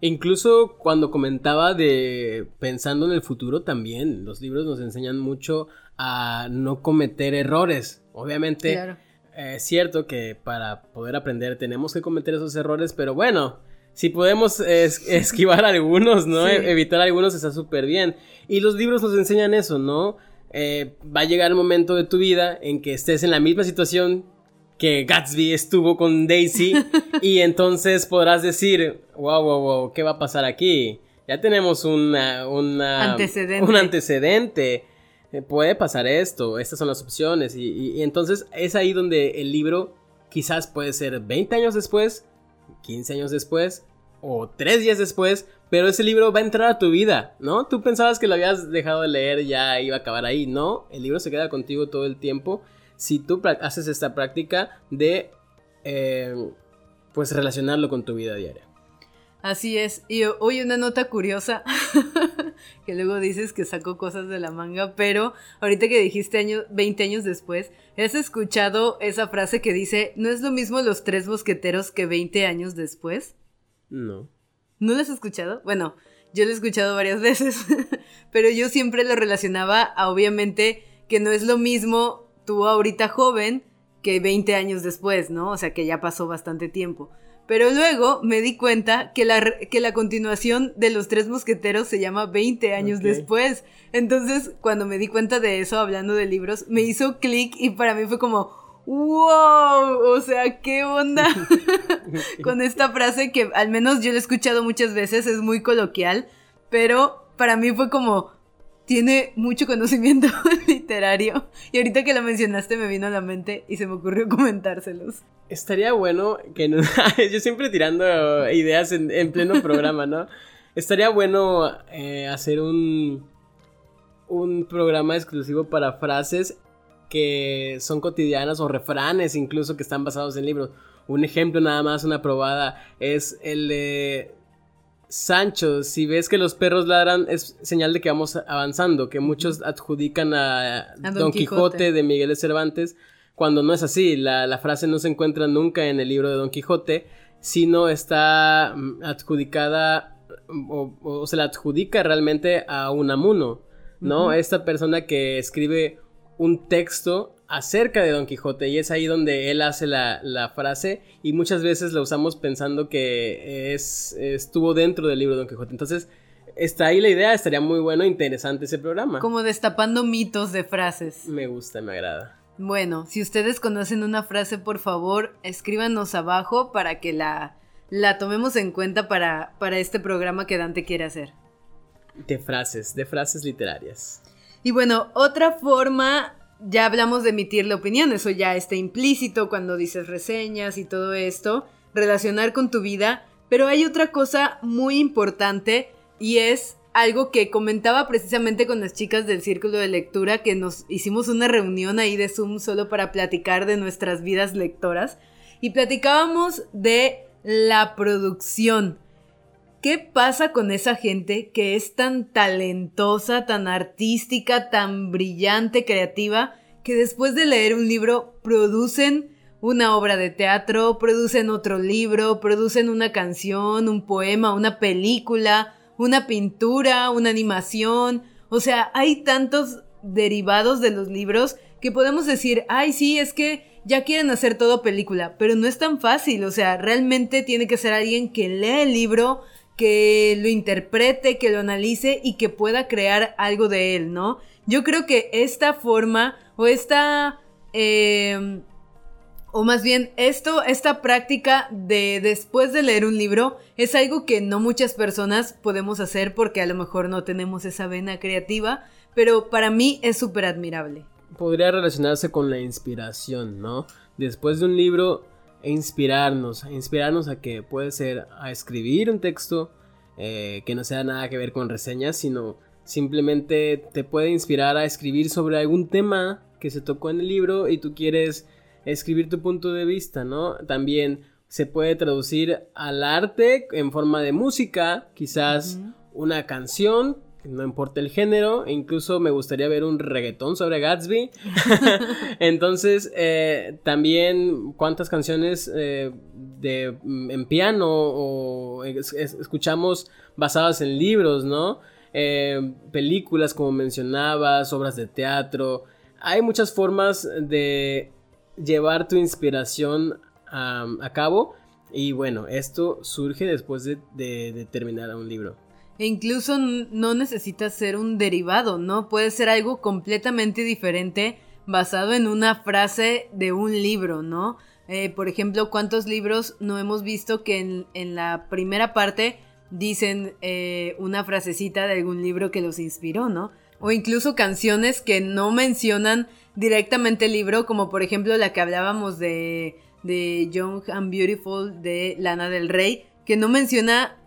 Incluso cuando comentaba de pensando en el futuro también, los libros nos enseñan mucho a no cometer errores. Obviamente es cierto que para poder aprender tenemos que cometer esos errores, pero bueno, si podemos esquivar algunos, ¿no? E-, evitar algunos está súper bien. Y los libros nos enseñan eso, ¿no? Eh, va a llegar el momento de tu vida en que estés en la misma situación que Gatsby estuvo con Daisy y entonces podrás decir, wow, wow, wow, ¿qué va a pasar aquí? Ya tenemos una, antecedente. un antecedente. Eh, puede pasar esto, estas son las opciones y, entonces es ahí donde el libro quizás puede ser 20 años después, 15 años después o 3 días después, pero ese libro va a entrar a tu vida, ¿no? Tú pensabas que lo habías dejado de leer, ya iba a acabar ahí, no, el libro se queda contigo todo el tiempo si tú haces esta práctica de eh, pues relacionarlo con tu vida diaria. Así es. Y hoy una nota curiosa, que luego dices que sacó cosas de la manga, pero ahorita que dijiste año, 20 años después, ¿has escuchado esa frase que dice, no es lo mismo los tres mosqueteros que 20 años después? No. ¿No lo has escuchado? Bueno, yo lo he escuchado varias veces, pero yo siempre lo relacionaba a obviamente que no es lo mismo tú ahorita joven que 20 años después, ¿no? O sea que ya pasó bastante tiempo. Pero luego me di cuenta que la, que la continuación de Los Tres Mosqueteros se llama 20 años después. Entonces, cuando me di cuenta de eso, hablando de libros, me hizo clic y para mí fue como, wow, o sea, qué onda con esta frase que al menos yo la he escuchado muchas veces, es muy coloquial, pero para mí fue como, tiene mucho conocimiento literario. Y ahorita que lo mencionaste me vino a la mente y se me ocurrió comentárselos. Estaría bueno que no... yo siempre tirando ideas en, pleno programa, ¿no? Estaría bueno eh, hacer un, un programa exclusivo para frases que son cotidianas o refranes incluso que están basados en libros. Un ejemplo nada más, una probada, es el de Sancho, si ves que los perros ladran, es señal de que vamos avanzando, que muchos adjudican a, Don, Quijote. de Miguel de Cervantes, cuando no es así, la, frase no se encuentra nunca en el libro de Don Quijote, sino está mm, adjudicada o, se la adjudica realmente a Unamuno, ¿no? Esta persona que escribe un texto acerca de Don Quijote y es ahí donde él hace la, frase y muchas veces la usamos pensando que es, estuvo dentro del libro de Don Quijote. Entonces, está ahí la idea, estaría muy bueno, interesante ese programa. Como destapando mitos de frases. Me gusta, me agrada. Bueno, si ustedes conocen una frase, por favor, escríbanos abajo para que la, la tomemos en cuenta para, para este programa que Dante quiere hacer. De frases, de frases literarias. Y bueno, otra forma ya hablamos de emitir la opinión, eso ya está implícito cuando dices reseñas y todo esto, relacionar con tu vida, pero hay otra cosa muy importante y es algo que comentaba precisamente con las chicas del círculo de lectura que nos hicimos una reunión ahí de Zoom solo para platicar de nuestras vidas lectoras y platicábamos de la producción. ¿Qué pasa con esa gente que es tan talentosa, tan artística, tan brillante, creativa, que después de leer un libro producen una obra de teatro, producen otro libro, producen una canción, un poema, una película, una pintura, una animación? O sea, hay tantos derivados de los libros que podemos decir, ay, sí, es que ya quieren hacer todo película, pero no es tan fácil, o sea, realmente tiene que ser alguien que lea el libro, que lo interprete, que lo analice y que pueda crear algo de él, ¿no? Yo creo que esta forma o esta... Em, o más bien esto, esta práctica de después de leer un libro es algo que no muchas personas podemos hacer porque a lo mejor no tenemos esa vena creativa, pero para mí es súper admirable. Podría relacionarse con la inspiración, ¿no? Después de un libro e inspirarnos, inspirarnos a que puede ser a escribir un texto eh, que no sea nada que ver con reseñas, sino simplemente te puede inspirar a escribir sobre algún tema que se tocó en el libro y tú quieres escribir tu punto de vista, ¿no? También se puede traducir al arte en forma de música, quizás una canción no importa el género, e incluso me gustaría ver un reggaetón sobre Gatsby. Entonces, eh, también cuántas canciones eh, de, mm, en piano o escuchamos basadas en libros, ¿no? Eh, películas, como mencionabas, obras de teatro. Hay muchas formas de llevar tu inspiración a, cabo. Y bueno, esto surge después de terminar un libro. E incluso no necesita ser un derivado, ¿no? Puede ser algo completamente diferente basado en una frase de un libro, ¿no? Eh, por ejemplo, ¿cuántos libros no hemos visto que en, la primera parte dicen eh, una frasecita de algún libro que los inspiró, ¿no? O incluso canciones que no mencionan directamente el libro, como por ejemplo la que hablábamos de, de Young and Beautiful de Lana del Rey, que no menciona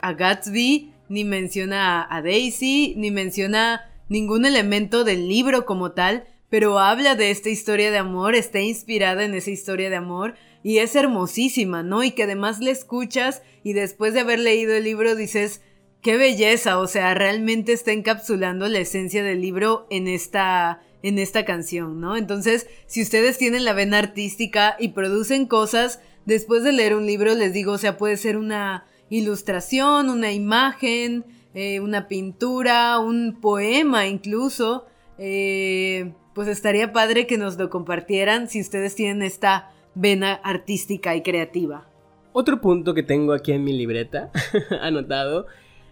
a Gatsby, ni menciona a Daisy, ni menciona ningún elemento del libro como tal, pero habla de esta historia de amor, está inspirada en esa historia de amor y es hermosísima, ¿no? Y que además le escuchas y después de haber leído el libro dices, qué belleza, o sea, realmente está encapsulando la esencia del libro en esta en esta canción, ¿no? Entonces, si ustedes tienen la vena artística y producen cosas, después de leer un libro, les digo, o sea, puede ser una ilustración, una imagen, eh, una pintura, un poema incluso, eh, pues estaría padre que nos lo compartieran si ustedes tienen esta vena artística y creativa. Otro punto que tengo aquí en mi libreta anotado,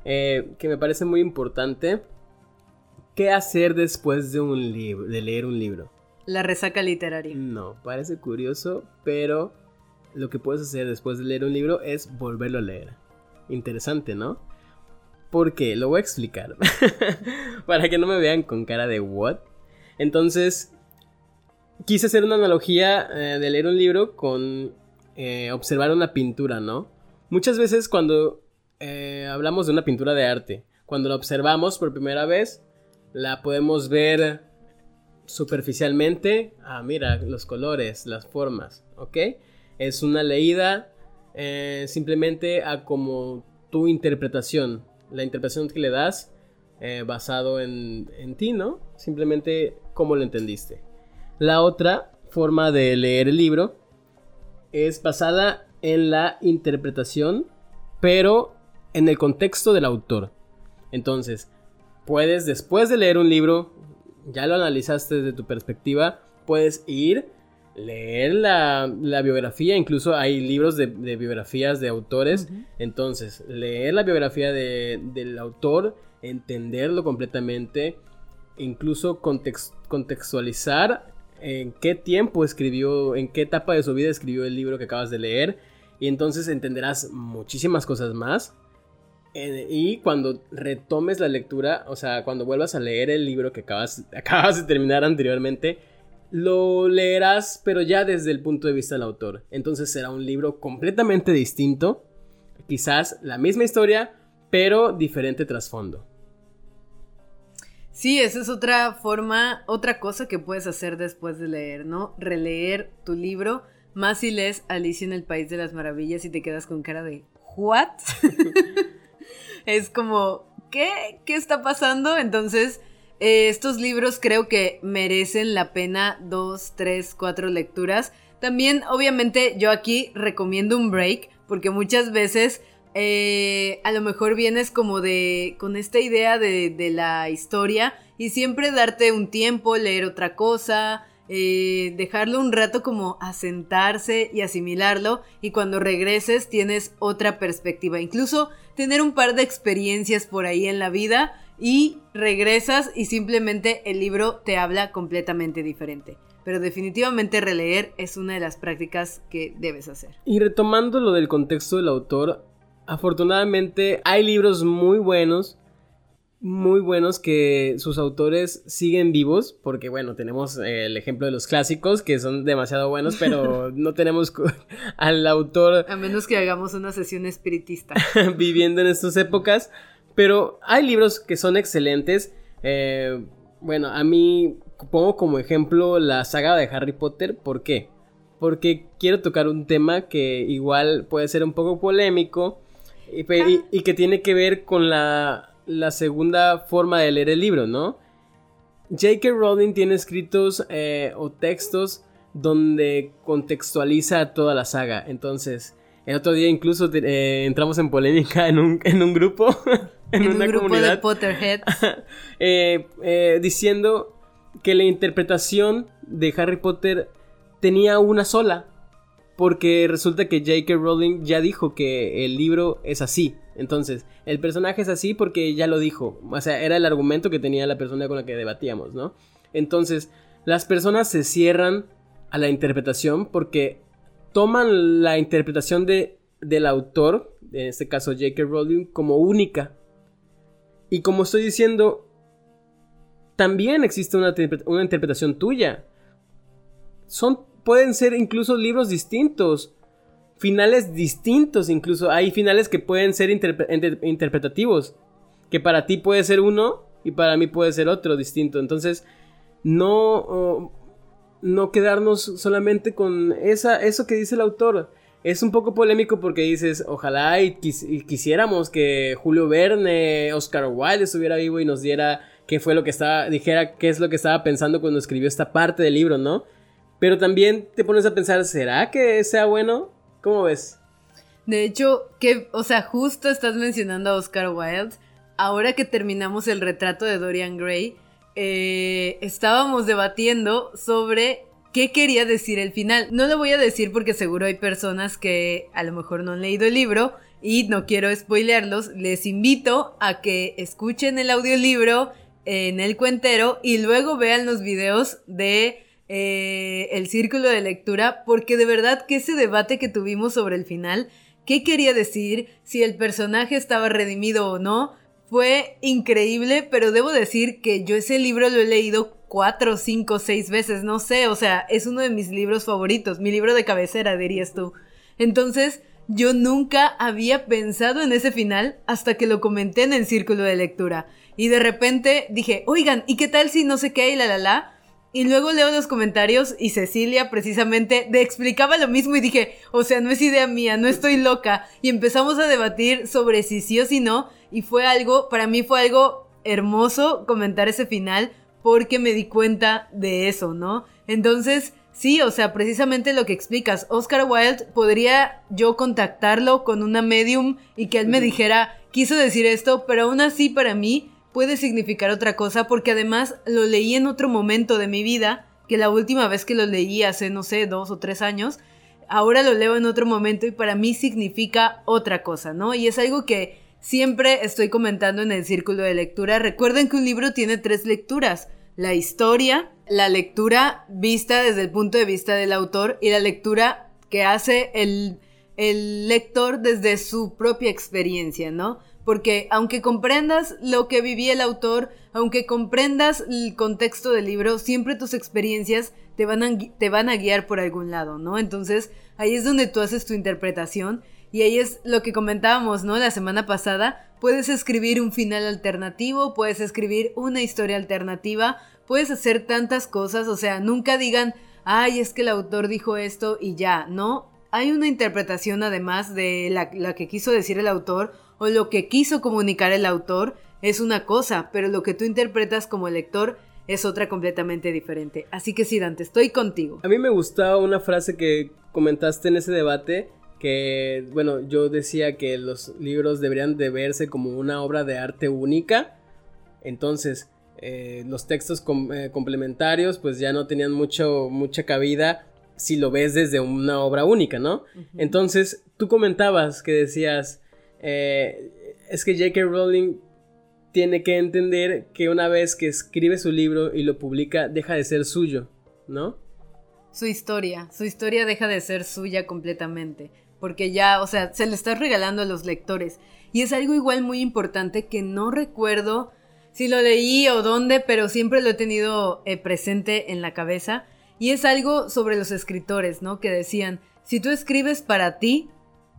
eh, que me parece muy importante, ¿Qué hacer después de, un libro, de leer un libro? La resaca literaria. No, parece curioso, pero lo que puedes hacer después de leer un libro es volverlo a leer. Interesante, ¿no? ¿Por qué? Lo voy a explicar. Para que no me vean con cara de what. Entonces, quise hacer una analogía eh, de leer un libro con eh, observar una pintura, ¿no? Muchas veces cuando eh, hablamos de una pintura de arte, cuando la observamos por primera vez, la podemos ver superficialmente. Ah, mira, los colores, las formas, ¿ok? Es una leída eh, simplemente a como tu interpretación, la interpretación que le das eh, basado en, en ti, ¿no? Simplemente cómo lo entendiste. La otra forma de leer el libro es basada en la interpretación, pero en el contexto del autor. Entonces, puedes, después de leer un libro, ya lo analizaste desde tu perspectiva, puedes ir, leer la, biografía, incluso hay libros de, biografías de autores, entonces leer la biografía del autor, entenderlo completamente, incluso contextualizar en qué tiempo escribió, en qué etapa de su vida escribió el libro que acabas de leer, y entonces entenderás muchísimas cosas más. Y cuando retomes la lectura, o sea, cuando vuelvas a leer el libro que acabas, acabas de terminar anteriormente, lo leerás, pero ya desde el punto de vista del autor. Entonces será un libro completamente distinto, quizás la misma historia, pero diferente trasfondo. Sí, esa es otra forma, otra cosa que puedes hacer después de leer, ¿no? Releer tu libro, más si lees Alicia en el País de las Maravillas y te quedas con cara de ¿what? es como, ¿qué? ¿Qué está pasando? Entonces, eh, estos libros creo que merecen la pena dos, tres, cuatro lecturas. También, obviamente, yo aquí recomiendo un break, porque muchas veces eh, a lo mejor vienes como de, con esta idea de, de la historia y siempre darte un tiempo, leer otra cosa, eh, dejarlo un rato como asentarse y asimilarlo y cuando regreses tienes otra perspectiva. Incluso tener un par de experiencias por ahí en la vida y regresas y simplemente el libro te habla completamente diferente. Pero definitivamente releer es una de las prácticas que debes hacer. Y retomando lo del contexto del autor, afortunadamente hay libros muy buenos muy buenos que sus autores siguen vivos, porque bueno, tenemos el ejemplo de los clásicos que son demasiado buenos, pero no tenemos al autor... A menos que hagamos una sesión espiritista. viviendo en estas épocas, pero hay libros que son excelentes. Eh, bueno, a mí pongo como ejemplo la saga de Harry Potter, ¿por qué? Porque quiero tocar un tema que igual puede ser un poco polémico y que tiene que ver con la la segunda forma de leer el libro, ¿no? J.K. Rowling tiene escritos eh, o textos donde contextualiza toda la saga. Entonces, el otro día incluso eh, entramos en polémica en un, grupo. en, un grupo de Potterhead. Eh, diciendo que la interpretación de Harry Potter tenía una sola. Porque resulta que J.K. Rowling ya dijo que el libro es así. Entonces, el personaje es así porque ya lo dijo. O sea, era el argumento que tenía la persona con la que debatíamos, ¿no? Entonces, las personas se cierran a la interpretación porque toman la interpretación de, del autor, en este caso J.K. Rowling, como única. Y como estoy diciendo, también existe una, una interpretación tuya. Son pueden ser incluso libros distintos, finales distintos incluso. Hay finales que pueden ser interpretativos, que para ti puede ser uno y para mí puede ser otro distinto. Entonces, no... no quedarnos solamente con esa, eso que dice el autor. Es un poco polémico porque dices, ojalá y, quisiéramos que Julio Verne, Oscar Wilde estuviera vivo y nos diera qué fue lo que estaba, dijera qué es lo que estaba pensando cuando escribió esta parte del libro, ¿no? Pero también te pones a pensar, ¿será que sea bueno? ¿Cómo ves? De hecho, que, o sea, justo estás mencionando a Oscar Wilde. Ahora que terminamos el retrato de Dorian Gray, eh, estábamos debatiendo sobre qué quería decir el final. No lo voy a decir porque seguro hay personas que a lo mejor no han leído el libro y no quiero spoilearlos. Les invito a que escuchen el audiolibro en el cuentero y luego vean los videos de eh, el círculo de lectura, porque de verdad que ese debate que tuvimos sobre el final, qué quería decir, si el personaje estaba redimido o no, fue increíble, pero debo decir que yo ese libro lo he leído cuatro, cinco, seis veces, no sé, o sea, es uno de mis libros favoritos, mi libro de cabecera, dirías tú. Entonces, yo nunca había pensado en ese final hasta que lo comenté en el círculo de lectura. Y de repente dije, oigan, ¿y qué tal si no sé qué y la la la? Y luego leo los comentarios y Cecilia precisamente de explicaba lo mismo y dije, o sea, no es idea mía, no estoy loca. Y empezamos a debatir sobre si sí o si no. Y fue algo, para mí fue algo hermoso comentar ese final porque me di cuenta de eso, ¿no? Entonces, sí, o sea, precisamente lo que explicas, Oscar Wilde, podría yo contactarlo con una medium y que él me dijera, quiso decir esto, pero aún así para mí puede significar otra cosa porque además lo leí en otro momento de mi vida que la última vez que lo leí hace, no sé, dos o tres años. Ahora lo leo en otro momento y para mí significa otra cosa, ¿no? Y es algo que siempre estoy comentando en el círculo de lectura. Recuerden que un libro tiene tres lecturas. La historia, la lectura vista desde el punto de vista del autor y la lectura que hace el, el lector desde su propia experiencia, ¿no? porque aunque comprendas lo que vivía el autor, aunque comprendas el contexto del libro, siempre tus experiencias te van a, te van a guiar por algún lado, ¿no? Entonces ahí es donde tú haces tu interpretación y ahí es lo que comentábamos, ¿no? La semana pasada, puedes escribir un final alternativo, puedes escribir una historia alternativa, puedes hacer tantas cosas, o sea, nunca digan, ay, es que el autor dijo esto y ya, ¿no? Hay una interpretación además de la, que quiso decir el autor o lo que quiso comunicar el autor es una cosa, pero lo que tú interpretas como lector es otra completamente diferente. Así que sí, Dante, estoy contigo. A mí me gustaba una frase que comentaste en ese debate, que, bueno, yo decía que los libros deberían de verse como una obra de arte única. Entonces, eh, los textos eh, complementarios pues ya no tenían mucho, mucha cabida si lo ves desde una obra única, ¿no? Entonces, tú comentabas que decías, eh, es que J.K. Rowling tiene que entender que una vez que escribe su libro y lo publica, deja de ser suyo, ¿no? Su historia, su historia deja de ser suya completamente, porque ya, o sea, se le está regalando a los lectores. Y es algo igual muy importante que no recuerdo si lo leí o dónde, pero siempre lo he tenido eh, presente en la cabeza. Y es algo sobre los escritores, ¿no? Que decían, si tú escribes para ti,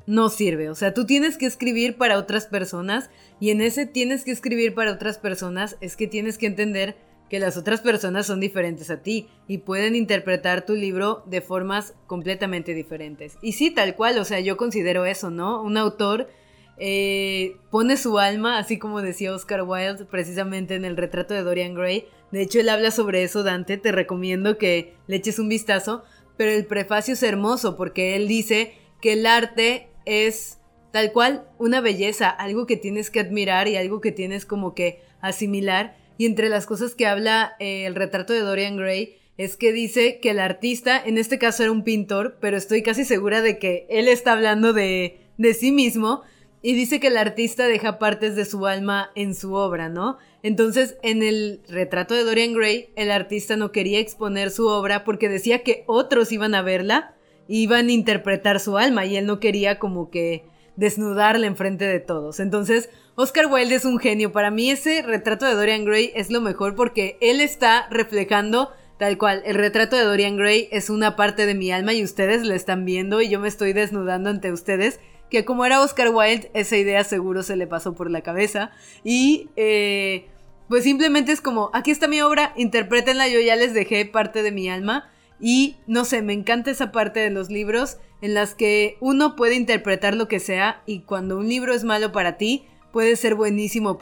no sirve. O sea, tú tienes que escribir para otras personas y en ese tienes que escribir para otras personas es que tienes que entender que las otras personas son diferentes a ti y pueden interpretar tu libro de formas completamente diferentes. Y sí, tal cual, o sea, yo considero eso, ¿no? Un autor eh, pone su alma, así como decía Oscar Wilde precisamente en el retrato de Dorian Gray. De hecho, él habla sobre eso, Dante, te recomiendo que le eches un vistazo, pero el prefacio es hermoso porque él dice que el arte es tal cual una belleza, algo que tienes que admirar y algo que tienes como que asimilar. Y entre las cosas que habla eh, el retrato de Dorian Gray es que dice que el artista, en este caso era un pintor, pero estoy casi segura de que él está hablando de, de sí mismo, y dice que el artista deja partes de su alma en su obra, ¿no? Entonces, en el retrato de Dorian Gray, el artista no quería exponer su obra porque decía que otros iban a verla iban a interpretar su alma y él no quería como que desnudarla enfrente de todos. Entonces, Oscar Wilde es un genio. Para mí ese retrato de Dorian Gray es lo mejor porque él está reflejando tal cual. El retrato de Dorian Gray es una parte de mi alma y ustedes lo están viendo y yo me estoy desnudando ante ustedes. Que como era Oscar Wilde, esa idea seguro se le pasó por la cabeza. Y eh, pues simplemente es como, aquí está mi obra, interprétenla, yo ya les dejé parte de mi alma Y no sé, me encanta esa parte de los libros en las que uno puede interpretar lo que sea y cuando un libro es malo para ti, puede ser buenísimo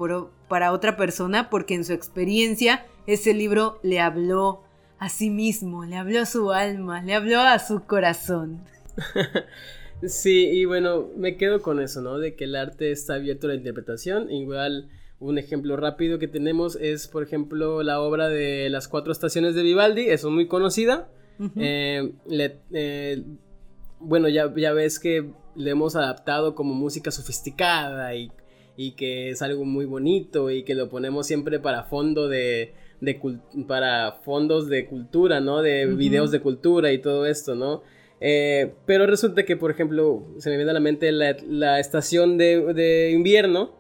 para otra persona porque en su experiencia ese libro le habló a sí mismo, le habló a su alma, le habló a su corazón. sí, y bueno, me quedo con eso, ¿no? De que el arte está abierto a la interpretación. Igual, un ejemplo rápido que tenemos es, por ejemplo, la obra de Las Cuatro Estaciones de Vivaldi, es muy conocida. Eh, eh, bueno, ya, ya ves que le hemos adaptado como música sofisticada y, y que es algo muy bonito y que lo ponemos siempre para fondo de, para fondos de cultura, ¿no? De videos de cultura y todo esto, ¿no? Eh, pero resulta que, por ejemplo, se me viene a la mente la, estación de, invierno,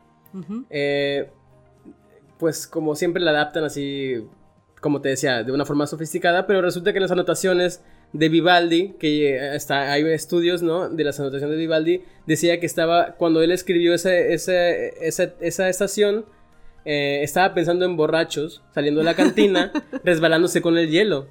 eh, pues como siempre la adaptan así, como te decía, de una forma sofisticada, pero resulta que las anotaciones de Vivaldi, que eh, está, hay estudios, ¿no? De las anotaciones de Vivaldi, decía que estaba, cuando él escribió esa, esa estación, eh, estaba pensando en borrachos saliendo de la cantina, resbalándose con el hielo.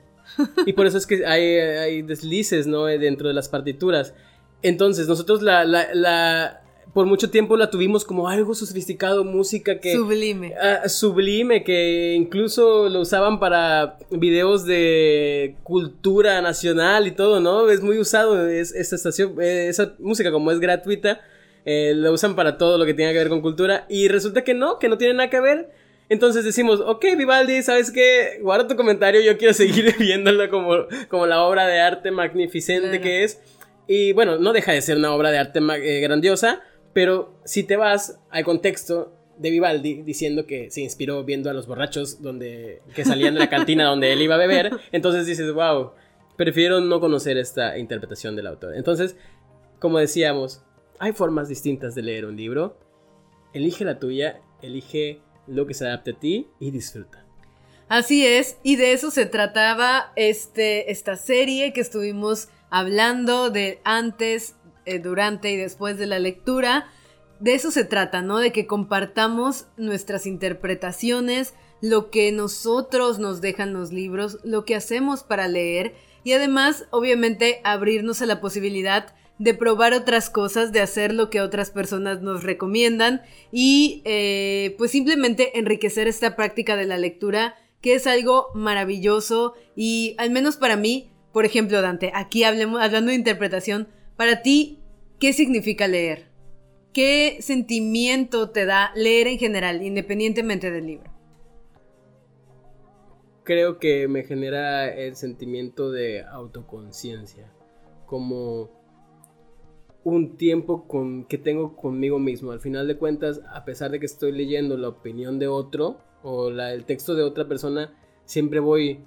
Y por eso es que hay, deslices, ¿no? Dentro de las partituras. Entonces, nosotros la, la, por mucho tiempo la tuvimos como algo sofisticado, música que... Sublime. Ah, sublime, que incluso lo usaban para videos de cultura nacional y todo, ¿no? Es muy usado esa estación, eh, esa música como es gratuita eh, lo usan para todo lo que tenga que ver con cultura y resulta que no, que no tiene nada que ver. Entonces decimos, ok, Vivaldi, ¿sabes qué? Guarda tu comentario, yo quiero seguir viéndolo como, como la obra de arte magnificente que es. Y bueno, no deja de ser una obra de arte eh, grandiosa, pero si te vas al contexto de Vivaldi diciendo que se inspiró viendo a los borrachos donde, que salían de la cantina donde él iba a beber, entonces dices, wow, prefiero no conocer esta interpretación del autor. Entonces, como decíamos, hay formas distintas de leer un libro. Elige la tuya, elige lo que se adapte a ti y disfruta. Así es, y de eso se trataba este, esta serie que estuvimos hablando de antes, eh, durante y después de la lectura. De eso se trata, ¿no? De que compartamos nuestras interpretaciones, lo que nosotros nos dejan los libros, lo que hacemos para leer y además, obviamente, abrirnos a la posibilidad de probar otras cosas, de hacer lo que otras personas nos recomiendan y eh, pues simplemente enriquecer esta práctica de la lectura que es algo maravilloso y al menos para mí, por ejemplo Dante, aquí hablemos, hablando de interpretación, para ti, ¿qué significa leer? ¿Qué sentimiento te da leer en general, independientemente del libro? Creo que me genera el sentimiento de autoconciencia, como un tiempo con, que tengo conmigo mismo. Al final de cuentas, a pesar de que estoy leyendo la opinión de otro o el texto de otra persona, siempre voy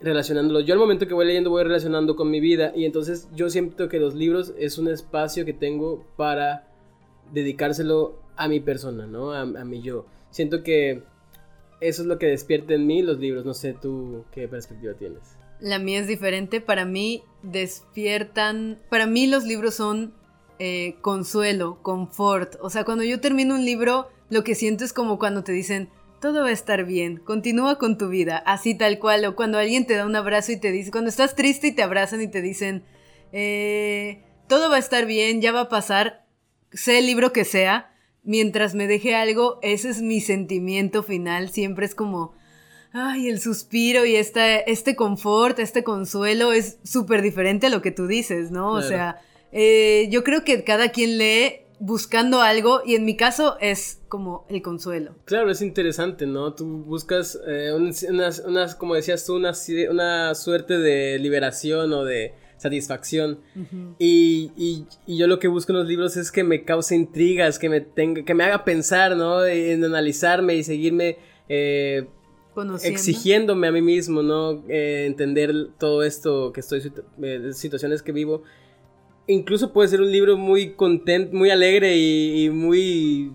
relacionándolo. Yo al momento que voy leyendo voy relacionando con mi vida y entonces yo siento que los libros es un espacio que tengo para dedicárselo a mi persona, ¿no? A, a mí yo. Siento que eso es lo que despierta en mí los libros. No sé tú qué perspectiva tienes. La mía es diferente. Para mí despiertan... Para mí los libros son eh, consuelo, confort. O sea, cuando yo termino un libro, lo que siento es como cuando te dicen, todo va a estar bien, continúa con tu vida, así tal cual. O cuando alguien te da un abrazo y te dice, cuando estás triste y te abrazan y te dicen, eh, todo va a estar bien, ya va a pasar, sea el libro que sea, mientras me deje algo, ese es mi sentimiento final. Siempre es como, ay, el suspiro y este, este confort, este consuelo es súper diferente a lo que tú dices, ¿no? O sea eh, yo creo que cada quien lee buscando algo y en mi caso es como el consuelo. Claro, es interesante, ¿no? Tú buscas eh, unas, como decías tú, una, una suerte de liberación o de satisfacción. y, yo lo que busco en los libros es que me cause intrigas, que me, tenga, que me haga pensar, ¿no? En analizarme y seguirme eh, exigiéndome a mí mismo, ¿no? entender todo esto que estoy, situaciones que vivo incluso puede ser un libro muy content, muy alegre y, muy...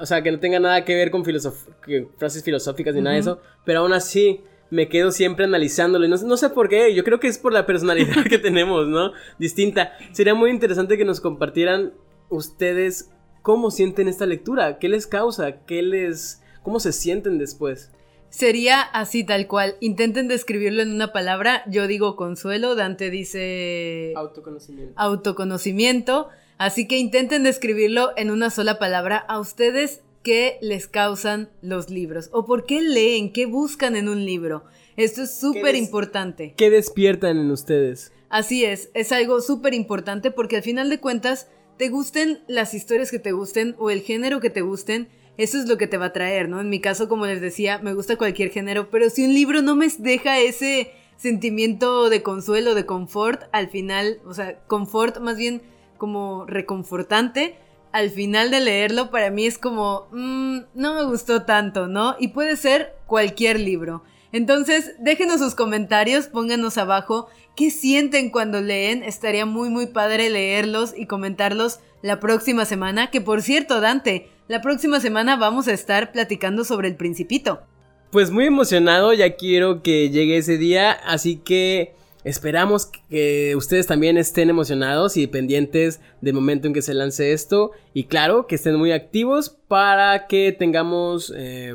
O sea, que no tenga nada que ver con frases filosóficas ni nada de eso, pero aún así me quedo siempre analizándolo. Y no, no, sé por qué, yo creo que es por la personalidad que tenemos, ¿no? Distinta. Sería muy interesante que nos compartieran ustedes cómo sienten esta lectura, qué les causa, qué les... cómo se sienten después. Sería así tal cual. Intenten describirlo en una palabra. Yo digo consuelo, Dante dice autoconocimiento. Autoconocimiento. Así que intenten describirlo en una sola palabra. A ustedes, ¿qué les causan los libros? ¿O por qué leen? ¿Qué buscan en un libro? Esto es súper importante. ¿Qué despiertan en ustedes? Así es, es algo súper importante porque al final de cuentas, te gusten las historias que te gusten o el género que te gusten, eso es lo que te va a traer, ¿no? En mi caso, como les decía, me gusta cualquier género, pero si un libro no me deja ese sentimiento de consuelo, de confort, al final, o sea, confort más bien como reconfortante, al final de leerlo para mí es como, mm, no me gustó tanto, ¿no? Y puede ser cualquier libro. Entonces, déjenos sus comentarios, pónganos abajo qué sienten cuando leen. Estaría muy, muy padre leerlos y comentarlos la próxima semana. Que por cierto, Dante, la próxima semana vamos a estar platicando sobre el principito. Pues muy emocionado, ya quiero que llegue ese día, así que esperamos que ustedes también estén emocionados y pendientes del momento en que se lance esto. Y claro, que estén muy activos para que tengamos eh,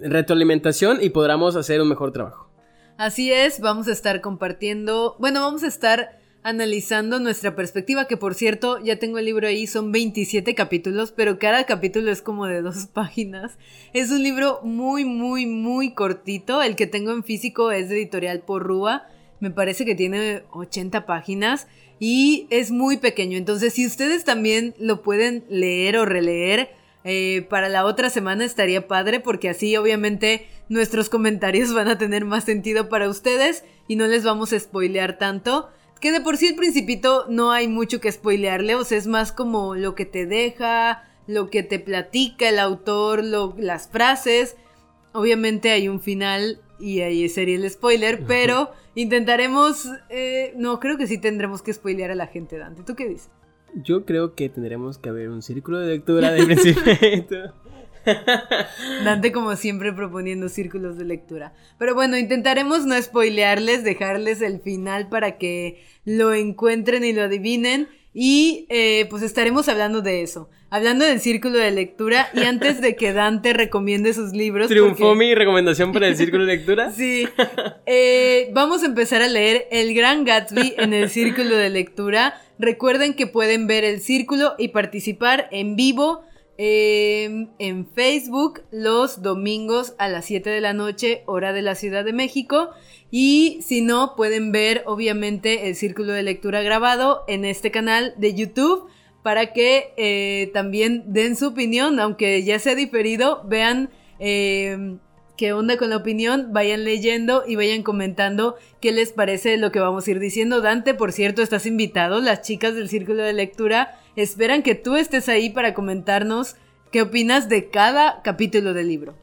retroalimentación y podamos hacer un mejor trabajo. Así es, vamos a estar compartiendo, bueno, vamos a estar analizando nuestra perspectiva, que por cierto, ya tengo el libro ahí, son 27 capítulos, pero cada capítulo es como de dos páginas. Es un libro muy, muy, muy cortito. El que tengo en físico es de editorial Porrúa. Me parece que tiene 80 páginas y es muy pequeño. Entonces, si ustedes también lo pueden leer o releer, eh, para la otra semana estaría padre porque así obviamente nuestros comentarios van a tener más sentido para ustedes y no les vamos a spoilear tanto. Que de por sí el principito no hay mucho que spoilearle, o sea, es más como lo que te deja, lo que te platica el autor, las frases. Obviamente hay un final y ahí sería el spoiler, pero intentaremos... Eh, no, creo que sí tendremos que spoilear a la gente, Dante. ¿Tú qué dices? Yo creo que tendremos que haber un círculo de lectura de principito. Dante como siempre proponiendo círculos de lectura. Pero bueno, intentaremos no spoilearles, dejarles el final para que lo encuentren y lo adivinen. Y eh, pues estaremos hablando de eso. Hablando del círculo de lectura y antes de que Dante recomiende sus libros. ¿Triunfó mi recomendación para el círculo de lectura? sí. Eh, vamos a empezar a leer El Gran Gatsby en el círculo de lectura. Recuerden que pueden ver el círculo y participar en vivo Em, en Facebook los domingos a las 7 de la noche, hora de la Ciudad de México. Y si no, pueden ver obviamente el círculo de lectura grabado en este canal de YouTube para que eh, también den su opinión, aunque ya sea diferido, vean em, qué onda con la opinión, vayan leyendo y vayan comentando qué les parece lo que vamos a ir diciendo. Dante, por cierto, estás invitado, las chicas del círculo de lectura esperan que tú estés ahí para comentarnos qué opinas de cada capítulo del libro.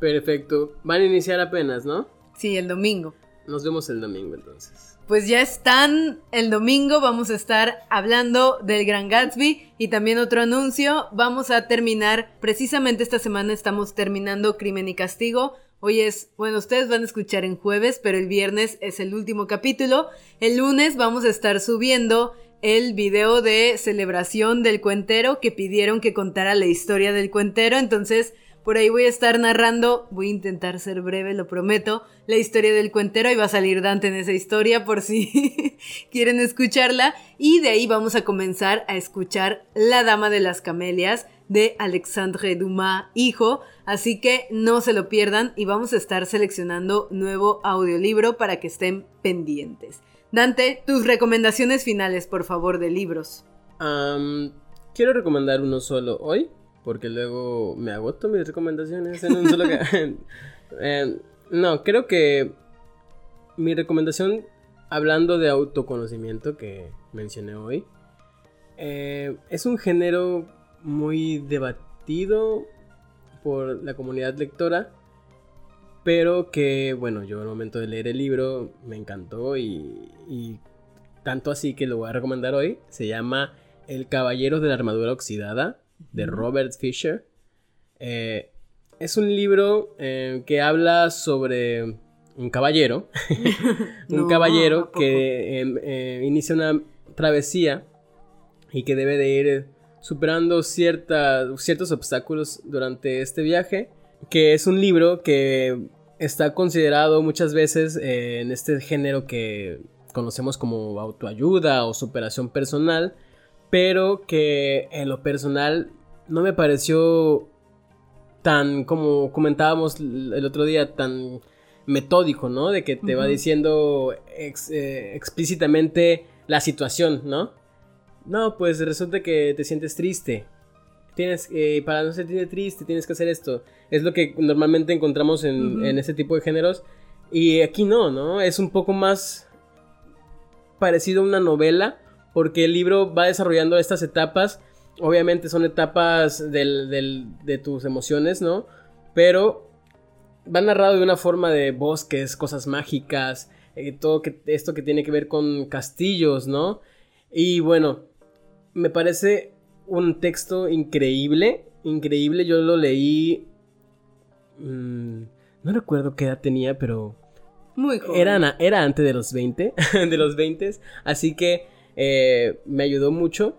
Perfecto. Van a iniciar apenas, ¿no? Sí, el domingo. Nos vemos el domingo entonces. Pues ya están el domingo, vamos a estar hablando del Gran Gatsby y también otro anuncio. Vamos a terminar, precisamente esta semana estamos terminando Crimen y Castigo. Hoy es, bueno, ustedes van a escuchar en jueves, pero el viernes es el último capítulo. El lunes vamos a estar subiendo el video de celebración del cuentero que pidieron que contara la historia del cuentero. Entonces, por ahí voy a estar narrando, voy a intentar ser breve, lo prometo, la historia del cuentero y va a salir Dante en esa historia por si quieren escucharla. Y de ahí vamos a comenzar a escuchar La Dama de las Camelias de Alexandre Dumas, hijo. Así que no se lo pierdan y vamos a estar seleccionando nuevo audiolibro para que estén pendientes. Dante, tus recomendaciones finales, por favor, de libros. quiero recomendar uno solo hoy, porque luego me agoto mis recomendaciones no, creo que mi recomendación, hablando de autoconocimiento que mencioné hoy, eh, es un género muy debatido por la comunidad lectora pero que, bueno, yo al momento de leer el libro me encantó y, tanto así que lo voy a recomendar hoy. Se llama El Caballero de la Armadura Oxidada de Robert Fisher. Eh, es un libro eh, que habla sobre un caballero, un caballero que em, eh, inicia una travesía y que debe de ir superando ciertos obstáculos durante este viaje que es un libro que está considerado muchas veces en este género que conocemos como autoayuda o superación personal, pero que en lo personal no me pareció tan como comentábamos el otro día, tan metódico, ¿no? De que te va diciendo eh, explícitamente la situación, ¿no? No, pues resulta que te sientes triste. Tienes, eh, para no sentirte triste, tienes que hacer esto. Es lo que normalmente encontramos en, en ese tipo de géneros. Y aquí no, ¿no? Es un poco más parecido a una novela. Porque el libro va desarrollando estas etapas. Obviamente son etapas de tus emociones, ¿no? Pero va narrado de una forma de bosques, cosas mágicas, eh, todo que, esto que tiene que ver con castillos, ¿no? Y bueno, me parece un texto increíble, increíble, yo lo leí... Mm, no recuerdo qué edad tenía, pero... Muy joven. Era, era antes de los 20, de los 20, así que eh, me ayudó mucho.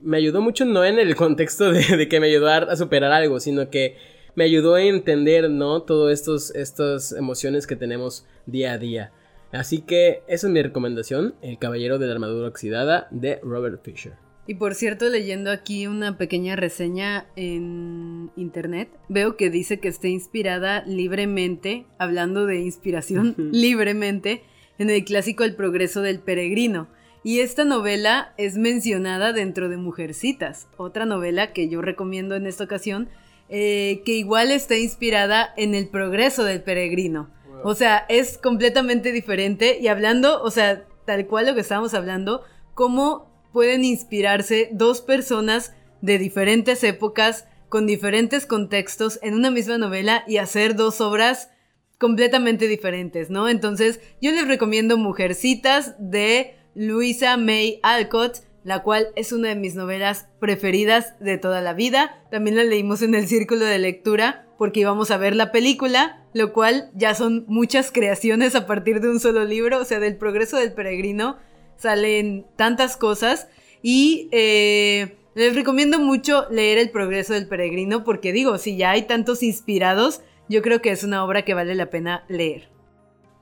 Me ayudó mucho no en el contexto de, de que me ayudó a superar algo, sino que me ayudó a entender, ¿no? Todas estos, estas emociones que tenemos día a día. Así que esa es mi recomendación, El Caballero de la Armadura Oxidada de Robert Fisher. Y por cierto, leyendo aquí una pequeña reseña en internet, veo que dice que está inspirada libremente, hablando de inspiración libremente, en el clásico El progreso del peregrino. Y esta novela es mencionada dentro de Mujercitas, otra novela que yo recomiendo en esta ocasión, eh, que igual está inspirada en el progreso del peregrino. O sea, es completamente diferente y hablando, o sea, tal cual lo que estamos hablando, cómo pueden inspirarse dos personas de diferentes épocas, con diferentes contextos, en una misma novela y hacer dos obras completamente diferentes, ¿no? Entonces, yo les recomiendo Mujercitas de Luisa May Alcott, la cual es una de mis novelas preferidas de toda la vida. También la leímos en el círculo de lectura porque íbamos a ver la película, lo cual ya son muchas creaciones a partir de un solo libro, o sea, del progreso del peregrino salen tantas cosas y eh, les recomiendo mucho leer El progreso del peregrino porque digo, si ya hay tantos inspirados, yo creo que es una obra que vale la pena leer.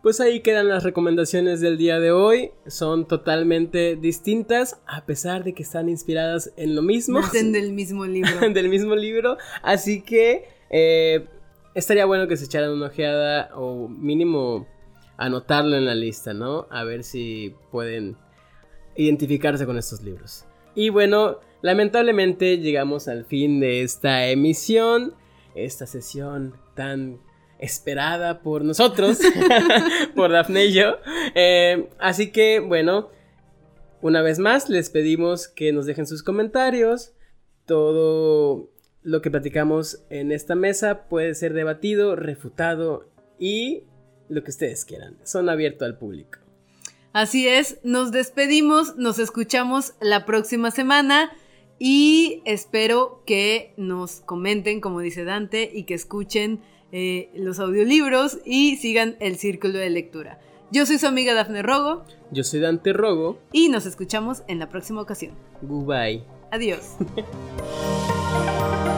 Pues ahí quedan las recomendaciones del día de hoy. Son totalmente distintas, a pesar de que están inspiradas en lo mismo. Nacen del mismo libro. del mismo libro. Así que eh, estaría bueno que se echaran una ojeada o mínimo anotarlo en la lista, ¿no? A ver si pueden identificarse con estos libros. Y bueno, lamentablemente llegamos al fin de esta emisión, esta sesión tan esperada por nosotros, por Daphne y yo. Eh, así que, bueno, una vez más les pedimos que nos dejen sus comentarios. Todo lo que platicamos en esta mesa puede ser debatido, refutado y lo que ustedes quieran. Son abiertos al público. Así es, nos despedimos, nos escuchamos la próxima semana y espero que nos comenten, como dice Dante, y que escuchen eh, los audiolibros y sigan el círculo de lectura. Yo soy su amiga Dafne Rogo. Yo soy Dante Rogo. Y nos escuchamos en la próxima ocasión. Goodbye. Adiós.